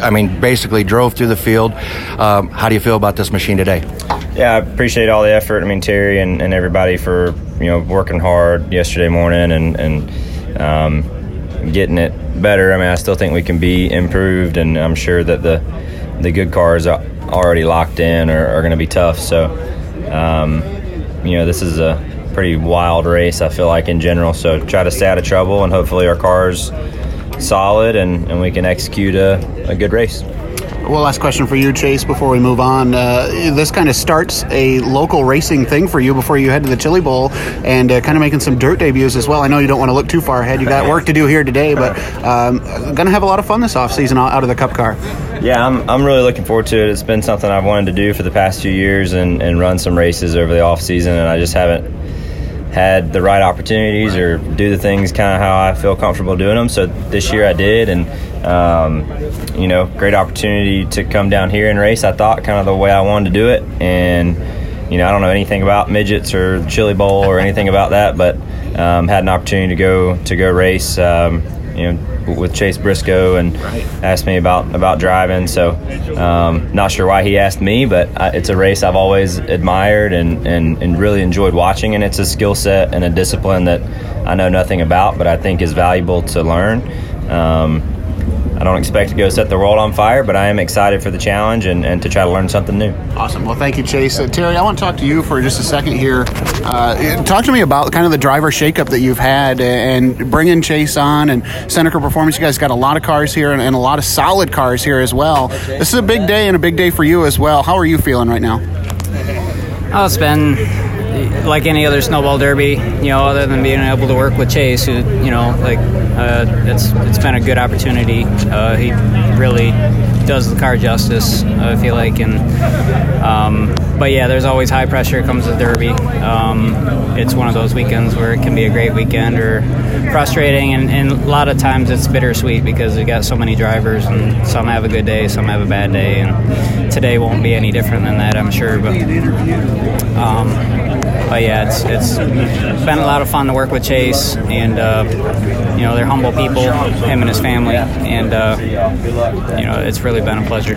I mean, basically drove through the field. Um, how do you feel about this machine today? Yeah, I appreciate all the effort. I mean, Terry and, and everybody for you know working hard yesterday morning and and um, getting it better. I mean, I still think we can be improved, and I'm sure that the the good cars are already locked in are, are going to be tough. So. Um, you know, this is a pretty wild race. I feel like in general. So try to stay out of trouble, and hopefully our cars solid, and, and we can execute a, a good race. Well, last question for you, Chase, before we move on. Uh, this kind of starts a local racing thing for you before you head to the Chili Bowl and uh, kind of making some dirt debuts as well. I know you don't want to look too far ahead. You got work to do here today, but um, going to have a lot of fun this offseason out of the Cup car. Yeah, I'm, I'm really looking forward to it. It's been something I've wanted to do for the past few years and, and run some races over the off season, and I just haven't had the right opportunities or do the things kind of how I feel comfortable doing them. So this year I did, and um, you know, great opportunity to come down here and race. I thought kind of the way I wanted to do it, and you know, I don't know anything about midgets or Chili Bowl or anything about that, but um, had an opportunity to go to go race. Um, you know, with Chase Briscoe and right. asked me about about driving. So, um, not sure why he asked me, but I, it's a race I've always admired and, and, and really enjoyed watching. And it's a skill set and a discipline that I know nothing about, but I think is valuable to learn. Um, I don't expect to go set the world on fire, but I am excited for the challenge and, and to try to learn something new. Awesome. Well, thank you, Chase. Uh, Terry, I want to talk to you for just a second here. Uh, talk to me about kind of the driver shakeup that you've had and bringing Chase on and Senneker Performance. You guys got a lot of cars here and, and a lot of solid cars here as well. This is a big day and a big day for you as well. How are you feeling right now? Oh, it's been like any other snowball derby, you know, other than being able to work with Chase, who, you know, like uh, it's it's been a good opportunity. Uh, he really does the car justice. I feel like, and um, but yeah, there's always high pressure comes with Derby. Um, it's one of those weekends where it can be a great weekend or frustrating, and, and a lot of times it's bittersweet because we got so many drivers, and some have a good day, some have a bad day, and today won't be any different than that, I'm sure. But um, but yeah, it's it's been a lot of fun to work with Chase, and uh, you know they're humble people, him and his family, and uh, you know it's really been a pleasure.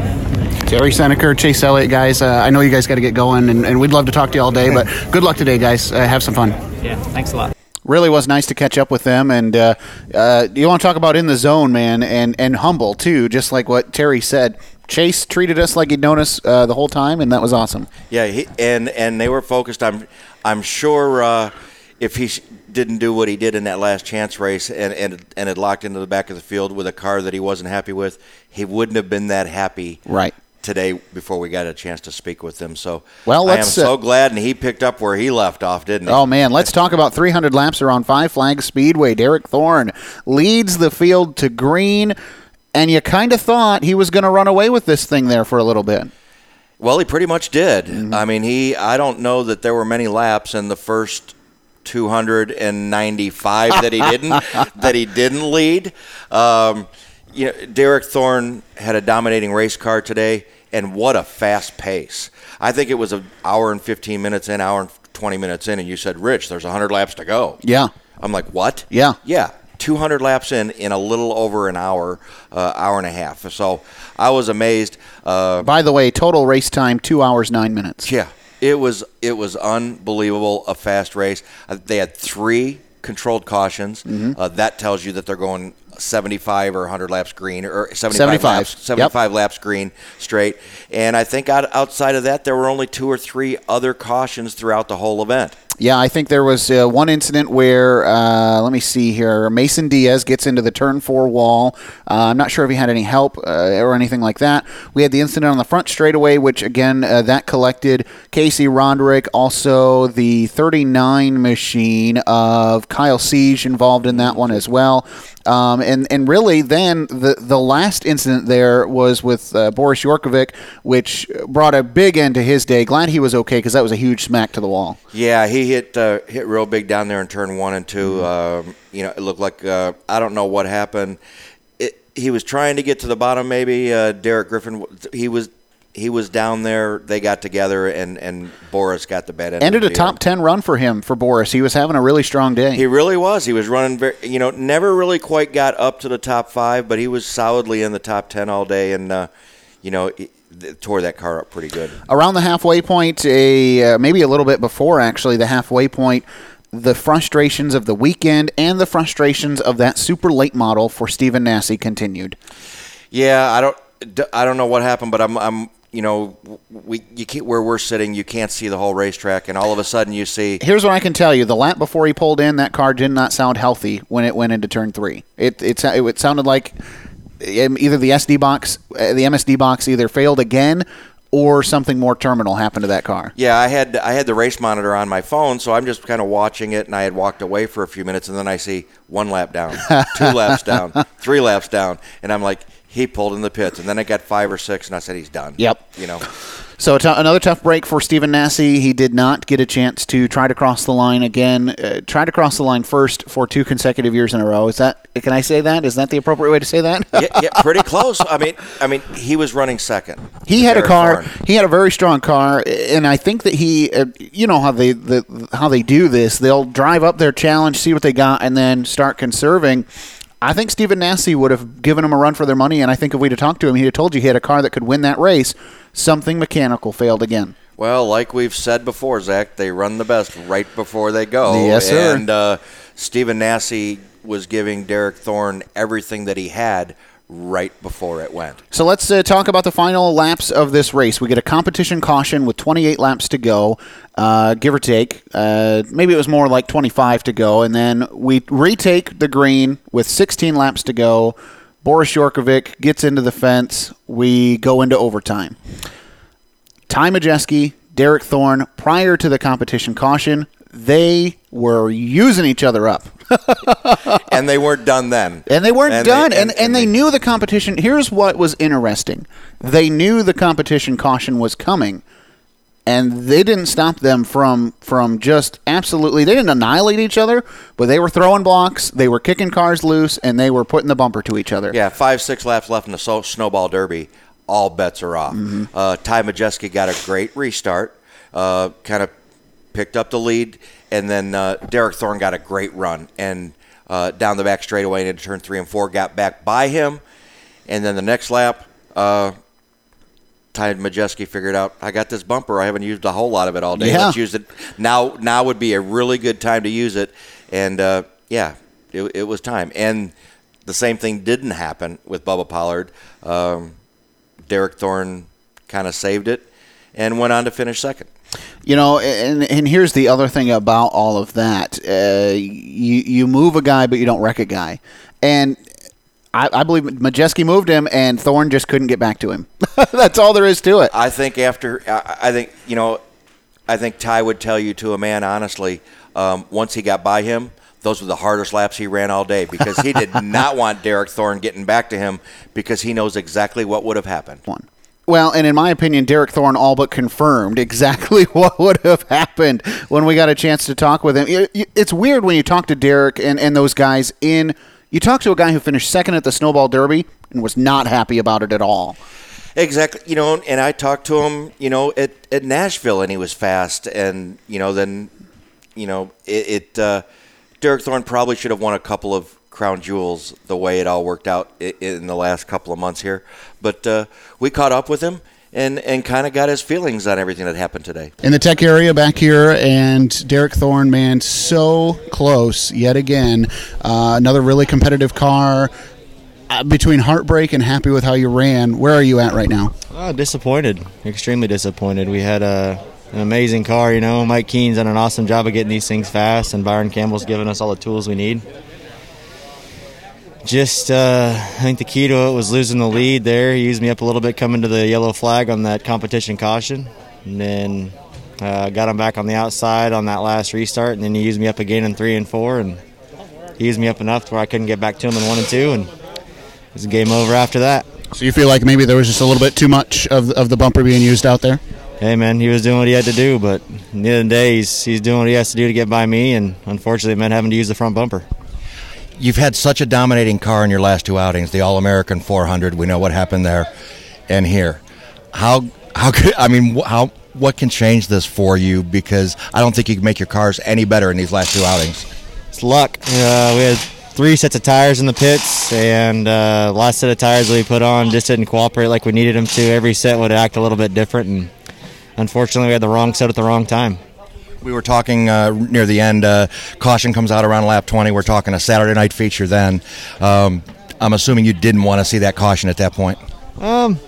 Terry Senneker, Chase Elliott, guys. Uh, I know you guys got to get going, and, and, we'd love to talk to you all day. But good luck today, guys. Uh, have some fun. Yeah, thanks a lot. Really was nice to catch up with them, and uh, uh, you want to talk about in the zone, man, and and humble too, just like what Terry said. Chase treated us like he'd known us uh, the whole time, and that was awesome. Yeah, he, and and they were focused. I'm I'm sure uh, if he didn't do what he did in that last chance race and, and and had locked into the back of the field with a car that he wasn't happy with, he wouldn't have been that happy. Right. Today, before we got a chance to speak with him, so well, I am so uh, glad, and he picked up where he left off, didn't he? Oh man, let's talk about 300 laps around Five Flags Speedway. Derek Thorn leads the field to green, and you kind of thought he was going to run away with this thing there for a little bit. Well, he pretty much did. Mm-hmm. I mean, he. I don't know that there were many laps in the first 295 that he didn't that he didn't lead. Um, you know, Derek Thorn had a dominating race car today, and what a fast pace! I think it was an hour and 15 minutes in, hour and 20 minutes in, and you said, "Rich, there's 100 laps to go." Yeah. I'm like, "What?" Yeah. Yeah. 200 laps in in a little over an hour, uh, hour and a half. So I was amazed. Uh, By the way, total race time two hours nine minutes. Yeah, it was it was unbelievable. A fast race. Uh, they had three controlled cautions. Mm-hmm. Uh, that tells you that they're going 75 or 100 laps green or 75, 75. laps 75 yep. laps green straight. And I think out, outside of that, there were only two or three other cautions throughout the whole event. Yeah, I think there was uh, one incident where, uh, let me see here, Mason Diaz gets into the turn four wall. Uh, I'm not sure if he had any help uh, or anything like that. We had the incident on the front straightaway, which again, uh, that collected Casey Roderick, also the 39 machine of Kyle Sieg involved in that one as well. Um, and and really, then the the last incident there was with uh, Boris Jurkovic, which brought a big end to his day. Glad he was okay because that was a huge smack to the wall. Yeah, he hit uh, hit real big down there in turn one and 2 mm-hmm. um, you know, it looked like uh, I don't know what happened. It, he was trying to get to the bottom. Maybe uh, Derek Griffin. He was he was down there. They got together, and, and Boris got the bad end. Ended a top ten run for him for Boris. He was having a really strong day. He really was. He was running very. You know, never really quite got up to the top five, but he was solidly in the top ten all day, and uh, you know. He, tore that car up pretty good. Around the halfway point, a uh, maybe a little bit before actually the halfway point, the frustrations of the weekend and the frustrations of that super late model for Stephen Nasse continued. Yeah, I don't I don't know what happened, but I'm I'm you know, we you can't, where we're sitting, you can't see the whole racetrack, and all of a sudden you see. Here's what I can tell you: the lap before he pulled in, that car did not sound healthy when it went into turn three. It it, it sounded like um, either the SD box, uh, the MSD box, either failed again or something more terminal happened to that car. Yeah, I had I had the race monitor on my phone, so I'm just kind of watching it, and I had walked away for a few minutes, and then I see one lap down, two laps down, three laps down, and I'm like, he pulled in the pits, and then I got five or six, and I said he's done. Yep. You know. So t- another tough break for Stephen Nasse. He did not get a chance to try to cross the line again. Uh, tried to cross the line first for two consecutive years in a row. Is that? Can I say that? Is that the appropriate way to say that? yeah, yeah, pretty close. I mean, I mean, he was running second. He had a car. Thorn. He had a very strong car, and I think that he, uh, you know how they the, how they do this. They'll drive up their challenge, see what they got, and then start conserving. I think Stephen Nasse would have given him a run for their money, and I think if we'd have talked to him, he'd have told you he had a car that could win that race. Something mechanical failed again. Well, like we've said before, Zach, they run the best right before they go. Yes, sir. And uh, Stephen Nasse was giving Derek Thorn everything that he had right before it went. So let's uh, talk about the final laps of this race. We get a competition caution with 28 laps to go, uh, give or take. Uh, maybe it was more like 25 to go, and then we retake the green with 16 laps to go. Boris Jurkovic gets into the fence. We go into overtime. Ty Majeski, Derek Thorn, prior to the competition caution, they were using each other up. and they weren't done then. And they weren't And done. they- and, and, they knew the competition. Here's what was interesting they knew the competition caution was coming. And they didn't stop them from from just absolutely. They didn't annihilate each other, but they were throwing blocks, they were kicking cars loose, and they were putting the bumper to each other. Yeah, five, six laps left in the snowball derby. All bets are off. Mm-hmm. Uh, Ty Majeski got a great restart, uh, kind of picked up the lead, and then uh, Derek Thorn got a great run and uh, down the back straightaway and into turn three and four, got back by him, and then the next lap, uh, Ty Majeski figured out I got this bumper. I haven't used a whole lot of it all day. Yeah. Let's use it now. Now would be a really good time to use it, and uh, yeah, it, it was time. And the same thing didn't happen with Bubba Pollard. Um, Derek Thorn kind of saved it and went on to finish second. You know, and and here's the other thing about all of that: uh, you you move a guy, but you don't wreck a guy, and. I, I believe Majeski moved him, and Thorn just couldn't get back to him. That's all there is to it. I think after, I, I think you know, I think Ty would tell you to a man honestly. Um, once he got by him, those were the hardest laps he ran all day because he did not want Derek Thorn getting back to him because he knows exactly what would have happened. One. Well, and in my opinion, Derek Thorn all but confirmed exactly what would have happened when we got a chance to talk with him. It- it- It's weird when you talk to Derek and, and those guys in. You talk to a guy who finished second at the Snowball Derby and was not happy about it at all. Exactly. You know, and I talked to him, you know, at, at Nashville, and he was fast. And, you know, then, you know, it, it uh, Derek Thorn probably should have won a couple of crown jewels the way it all worked out in the last couple of months here. But uh, we caught up with him and, and kind of got his feelings on everything that happened today. in the tech area back here, and Derek Thorn, man, so close yet again. Uh, another really competitive car. Uh, between heartbreak and happy with how you ran, where are you at right now? Uh, disappointed, extremely disappointed. We had a, an amazing car, you know. Mike Keene's done an awesome job of getting these things fast, and Byron Campbell's given us all the tools we need. Just, uh, I think the key to it was losing the lead there. He used me up a little bit coming to the yellow flag on that competition caution, and then uh, got him back on the outside on that last restart, and then he used me up again in three and four, and he used me up enough to where I couldn't get back to him in one and two, and it was game over after that. So you feel like maybe there was just a little bit too much of, of the bumper being used out there? Hey man, he was doing what he had to do, but at the end of the day, he's, he's doing what he has to do to get by me, and unfortunately, it meant having to use the front bumper. You've had such a dominating car in your last two outings, the All American 400. We know what happened there, and here. How how could I mean how what can change this for you? Because I don't think you can make your cars any better in these last two outings. It's luck. Uh, we had three sets of tires in the pits, and uh, last set of tires we put on just didn't cooperate like we needed them to. Every set would act a little bit different, and unfortunately, we had the wrong set at the wrong time. We were talking uh, near the end. Uh, caution comes out around lap 20. We're talking a Saturday night feature then. Um, I'm assuming you didn't want to see that caution at that point. Um,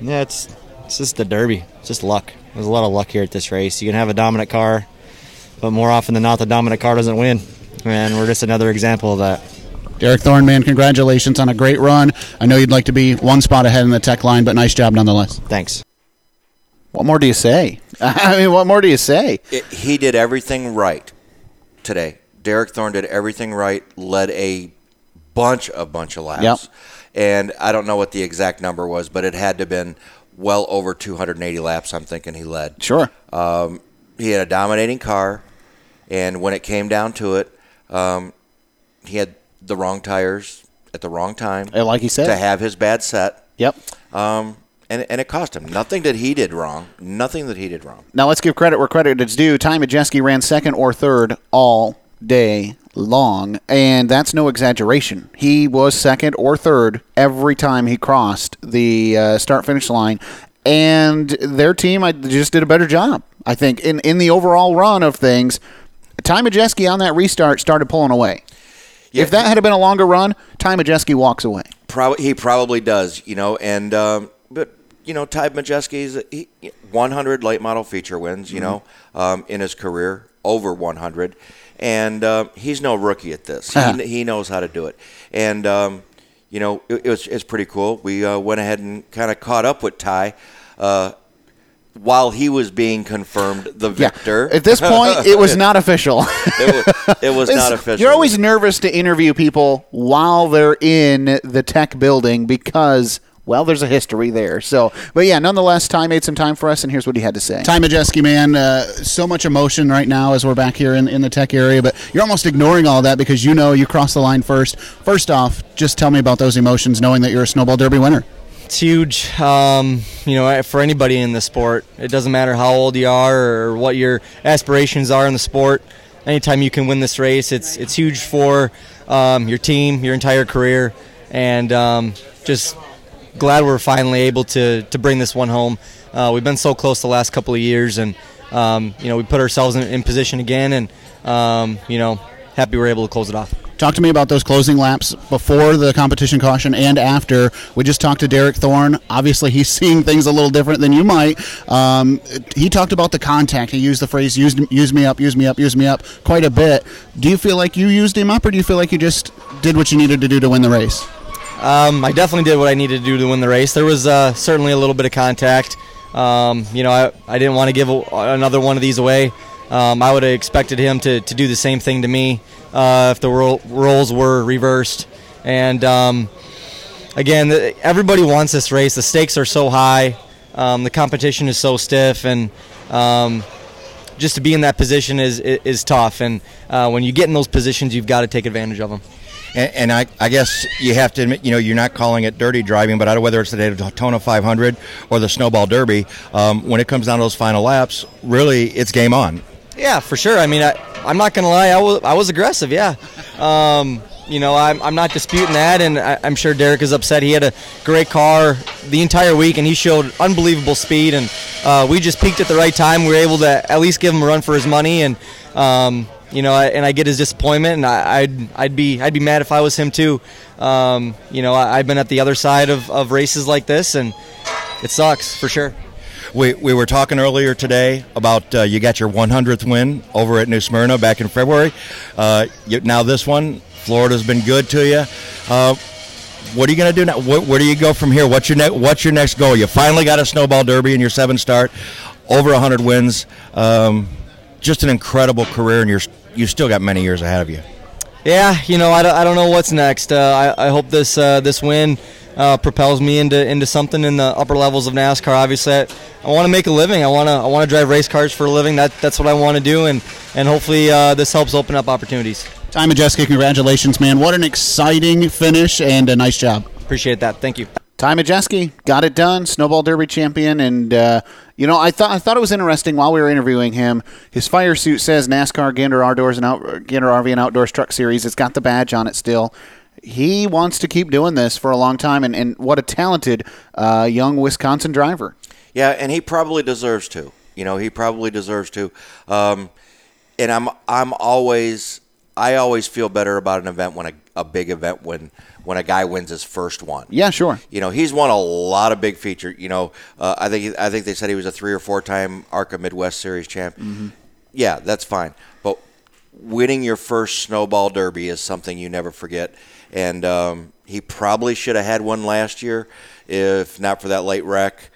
yeah, it's It's just the Derby. It's just luck. There's a lot of luck here at this race. You can have a dominant car, but more often than not, the dominant car doesn't win. And we're just another example of that. Derek Thorn, man, congratulations on a great run. I know you'd like to be one spot ahead in the tech line, but nice job nonetheless. Thanks. What more do you say? I mean, what more do you say? It, he did everything right today. Derek Thorn did everything right, led a bunch of bunch of laps. Yep. And I don't know what the exact number was, but it had to have been well over 280 laps. I'm thinking he led. Sure. Um, he had a dominating car, and when it came down to it, um, he had the wrong tires at the wrong time. And like he said. to have his bad set. Yep. Um, and and it cost him nothing that he did wrong. Nothing that he did wrong. Now let's give credit where credit is due. Ty Majeski ran second or third all day long, and that's no exaggeration. He was second or third every time he crossed the uh, start finish line, and their team I just did a better job. I think in in the overall run of things, Ty Majeski on that restart started pulling away. if that had been a longer run, Ty Majeski walks away. Probably he probably does, you know. And um, you know, Ty Majeski's 100 late model feature wins, you know, um, in his career, over 100, and uh, he's no rookie at this. He, he knows how to do it, and um, you know, it, it was it's pretty cool. We uh, went ahead and kind of caught up with Ty. Uh, while he was being confirmed the victor. At this point, it was not official. it was, it was not official. You're always nervous to interview people while they're in the tech building because, well, there's a history there. So, but yeah, nonetheless, Ty made some time for us, and here's what he had to say. Ty Majeski, man, uh, so much emotion right now as we're back here in, in the tech area, but you're almost ignoring all that because you know you crossed the line first. First off, just tell me about those emotions knowing that you're a Snowball Derby winner. It's huge. Um, you know, for anybody in the sport, it doesn't matter how old you are or what your aspirations are in the sport. Anytime you can win this race, it's it's huge for um, your team, your entire career, and um, just glad we're finally able to to bring this one home. Uh, we've been so close the last couple of years, and um, you know we put ourselves in, in position again, and um, you know happy we're able to close it off. Talk to me about those closing laps before the competition caution and after. We just talked to Derek Thorn. Obviously, he's seeing things a little different than you might. Um, he talked about the contact. He used the phrase "use use me up, use me up, use me up" quite a bit. Do you feel like you used him up, or do you feel like you just did what you needed to do to win the race? Um, I definitely did what I needed to do to win the race. There was uh, certainly a little bit of contact. Um, you know, I, I didn't want to give a, another one of these away. Um, I would have expected him to, to do the same thing to me uh, if the ro- roles were reversed. And um, again, the, everybody wants this race. The stakes are so high. Um, the competition is so stiff, and um, just to be in that position is is, is tough. And uh, when you get in those positions, you've got to take advantage of them. And, and I, I guess you have to admit, you know, you're not calling it dirty driving, but I don't know whether it's the Daytona 500 or the Snowball Derby. Um, when it comes down to those final laps, really, it's game on. Yeah, for sure. I mean, I, I'm not gonna lie. I was I was aggressive. Yeah. Um, you know, I'm, I'm not disputing that, and I, I'm sure Derek is upset. He had a great car the entire week, and he showed unbelievable speed. And uh, we just peaked at the right time. We were able to at least give him a run for his money, and um, you know, I, and I get his disappointment, and I, I'd I'd be I'd be mad if I was him too. Um, you know, I, I've been at the other side of, of races like this, and it sucks for sure. We, we were talking earlier today about uh, you got your 100th win over at New Smyrna back in February. Uh, you, now this one, Florida's been good to you. Uh, what are you going to do now? Where, where do you go from here? What's your ne- What's your next goal? You finally got a snowball derby in your seven start, over 100 wins. Um, just an incredible career, and you're you still got many years ahead of you. Yeah, you know, I don't, I don't know what's next. Uh, I, I hope this uh, this win uh, propels me into into something in the upper levels of NASCAR. Obviously, I, I want to make a living. I want to I want to drive race cars for a living. That that's what I want to do, and and hopefully uh, this helps open up opportunities. Ty Majeski, congratulations, man. What an exciting finish and a nice job. Appreciate that. Thank you. Ty Majeski got it done, Snowball Derby champion, and uh, you know I thought I thought it was interesting while we were interviewing him. His fire suit says NASCAR Gander Outdoors and Out, Gander RV and Outdoors Truck Series. It's got the badge on it still. He wants to keep doing this for a long time, and, and what a talented uh, young Wisconsin driver. Yeah, and he probably deserves to. You know, he probably deserves to. Um, and I'm I'm always I always feel better about an event when a, a big event when when a guy wins his first one. Yeah, sure. You know, he's won a lot of big feature. You know, uh, I think I think they said he was a three or four time ARCA Midwest Series champ. Mhm. Yeah, that's fine. But winning your first snowball derby is something you never forget. And um, he probably should have had one last year, if not for that late wreck,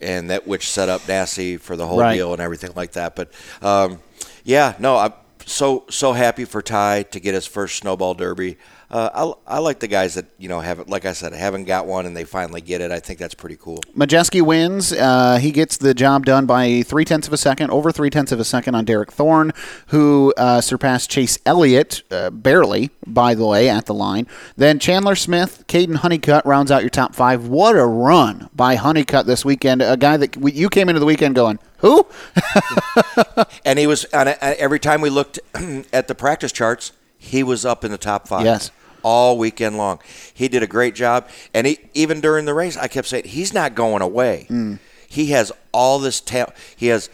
and that which set up Nasse for the whole Right. deal and everything like that. But um, yeah, no, I'm so so happy for Ty to get his first snowball derby. Uh, I, I like the guys that you know haven't, like I said, haven't got one and they finally get it. I think that's pretty cool. Majeski wins. Uh, he gets the job done by three tenths of a second, over three tenths of a second on Derek Thorn, who uh, surpassed Chase Elliott uh, barely, by the way, at the line. Then Chandler Smith, Caden Honeycutt rounds out your top five. What a run by Honeycutt this weekend! A guy that we, you came into the weekend going, who? and he was on a, every time we looked at the practice charts, he was up in the top five. Yes. all weekend long. He did a great job, and he, even during the race, I kept saying he's not going away. Mm. He has all this talent. He has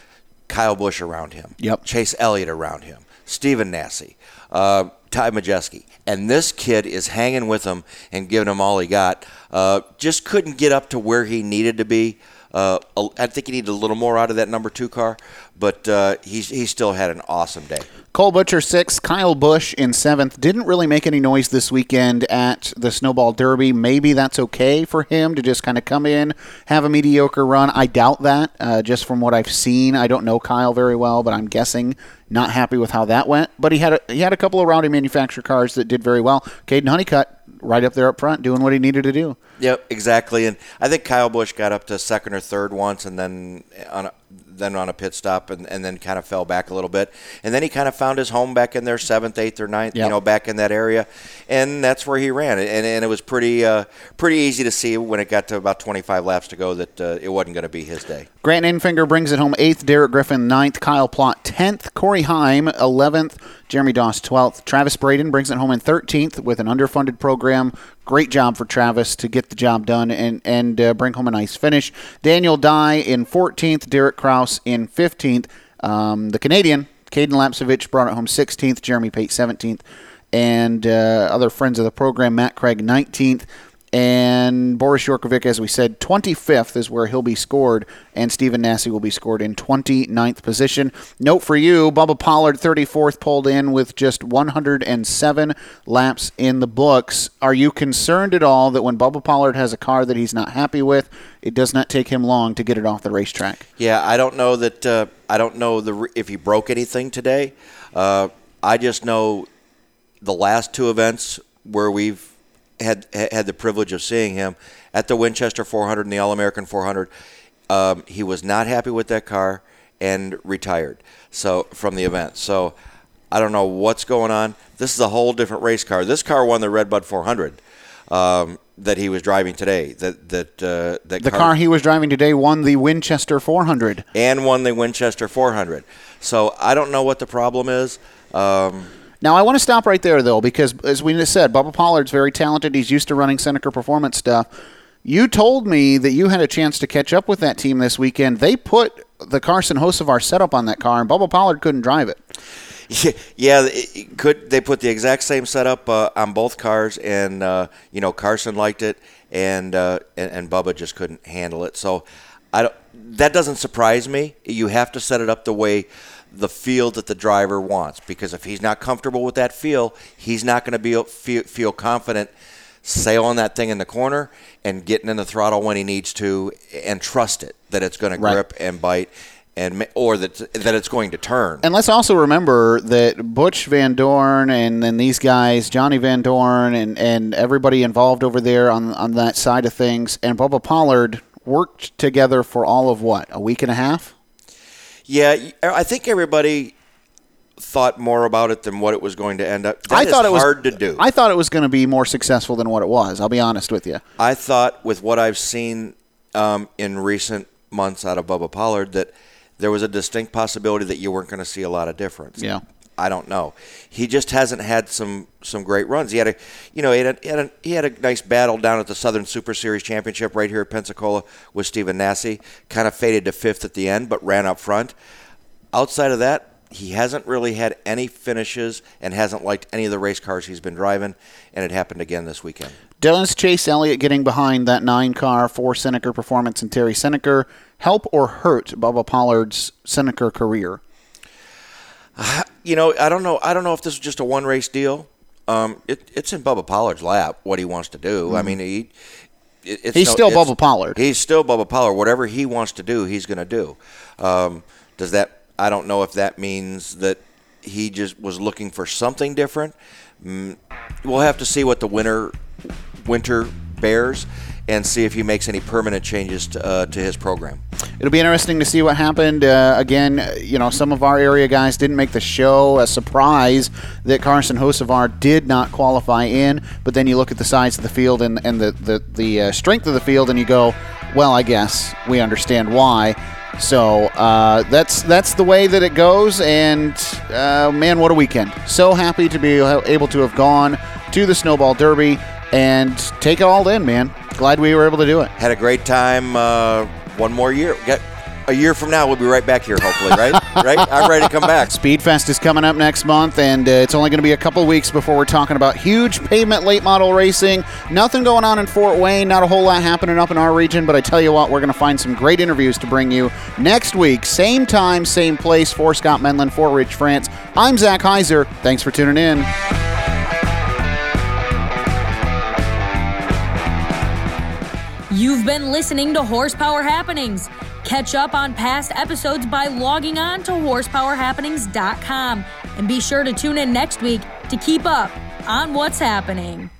Kyle Busch around him. Yep. Chase Elliott around him. Stephen Nasse. Uh, Ty Majeski. And this kid is hanging with him and giving him all he got. Uh, just couldn't get up to where he needed to be. Uh, I think he needed a little more out of that number two car, but uh, he's, he still had an awesome day. Cole Butcher sixth, Kyle Busch in seventh. Didn't really make any noise this weekend at the Snowball Derby. Maybe that's okay for him to just kind of come in, have a mediocre run. I doubt that, uh, just from what I've seen. I don't know Kyle very well, but I'm guessing not happy with how that went. But he had a, he had a couple of rowdy manufacturer cars that did very well. Caden Honeycutt right up there up front, doing what he needed to do. Yep, exactly. And I think Kyle Busch got up to second or third once, and then on a, then on a pit stop, and, and then kind of fell back a little bit, and then he kind of found his home back in there, seventh, eighth, or ninth, Yep. you know, back in that area, and that's where he ran. And, and it was pretty uh, pretty easy to see when it got to about 25 laps to go that uh, it wasn't going to be his day. Grant Infinger brings it home eighth, Derek Griffin ninth, Kyle Plott tenth, Corey Heim eleventh, Jeremy Doss twelfth, Travis Braden brings it home in thirteenth with an underfunded program. Great job for Travis to get the job done and and uh, bring home a nice finish. Daniel Dye in fourteenth, Derek Kraus in fifteenth. Um, the Canadian Cayden Lapcevich brought it home sixteenth, Jeremy Pate seventeenth, and uh, other friends of the program Matt Craig nineteenth. And Boris Jurkovic, as we said, 25th is where he'll be scored, and Stephen Nasse will be scored in 29th position. Note for you, Bubba Pollard, 34th, pulled in with just 107 laps in the books. Are you concerned at all that when Bubba Pollard has a car that he's not happy with, it does not take him long to get it off the racetrack? Yeah, I don't know that. Uh, I don't know the if he broke anything today. Uh, I just know the last two events where we've had had the privilege of seeing him at the Winchester 400 and the All American 400. Um, he was not happy with that car and retired. So from the event. So I don't know what's going on. This is a whole different race car. This car won the Redbud 400 um, that he was driving today. That that uh, that The car he was driving today won the Winchester 400. and won the Winchester 400. So I don't know what the problem is. Um, Now, I want to stop right there, though, because as we just said, Bubba Pollard's very talented. He's used to running Senneker Performance stuff. You told me that you had a chance to catch up with that team this weekend. They put the Carson Hocevar setup on that car, and Bubba Pollard couldn't drive it. yeah, it could they put the exact same setup uh, on both cars, and uh, you know Carson liked it, and, uh, and and Bubba just couldn't handle it. So I don't, that doesn't surprise me. You have to set it up the way the feel that the driver wants, because if he's not comfortable with that feel, he's not going to be feel, feel confident sailing that thing in the corner and getting in the throttle when he needs to, and trust it that it's going to grip and bite. And, or that that it's going to turn. And let's also remember that Butch Van Dorn and then these guys, Johnny Van Dorn and, and everybody involved over there on, on that side of things, and Bubba Pollard worked together for all of what, a week and a half? Yeah, I think everybody thought more about it than what it was going to end up. That I is thought it was hard to do. I thought it was going to be more successful than what it was. I'll be honest with you. I thought with what I've seen um, in recent months out of Bubba Pollard that there was a distinct possibility that you weren't going to see a lot of difference. Yeah. I don't know. He just hasn't had some some great runs. He had a, you know, he had a, he had a, he had a nice battle down at the Southern Super Series Championship right here at Pensacola with Stephen Nasse. Kind of faded to fifth at the end, but ran up front. Outside of that, he hasn't really had any finishes and hasn't liked any of the race cars he's been driving, and it happened again this weekend. Does Chase Elliott getting behind that nine car for Senneker Performance and Terry Senneker help or hurt Bubba Pollard's Senneker career? You know, I don't know. I don't know if this is just a one race deal. Um, it, it's in Bubba Pollard's lap what he wants to do. I Mhm. mean, he. it- it's He's no- still Bubba Pollard. He's still Bubba Pollard. Whatever he wants to do, he's going to do. Um, does that? I don't know if that means that he just was looking for something different. Mm, we'll have to see what the winter winter bears and see if he makes any permanent changes to, uh, to his program. It'll be interesting to see what happened. Uh, again, you know, some of our area guys didn't make the show. A surprise that Carson Hocevar did not qualify in. But then you look at the size of the field and, and the, the, the uh, strength of the field, and you go, well, I guess we understand why. So uh, that's that's the way that it goes. And uh, man, what a weekend! So happy to be able to have gone to the Snowball Derby and take it all in, man. Glad we were able to do it. Had a great time. Uh, one more year. Get, a year from now, we'll be right back here, hopefully, right? right? I'm ready to come back. Speedfest is coming up next month, and uh, it's only going to be a couple weeks before we're talking about huge pavement late model racing. Nothing going on in Fort Wayne, not a whole lot happening up in our region, but I tell you what, we're going to find some great interviews to bring you next week. Same time, same place for Scott Menlin, for Rich France. I'm Zach Heiser. Thanks for tuning in. You've been listening to Horsepower Happenings. Catch up on past episodes by logging on to horsepowerhappenings.com and be sure to tune in next week to keep up on what's happening.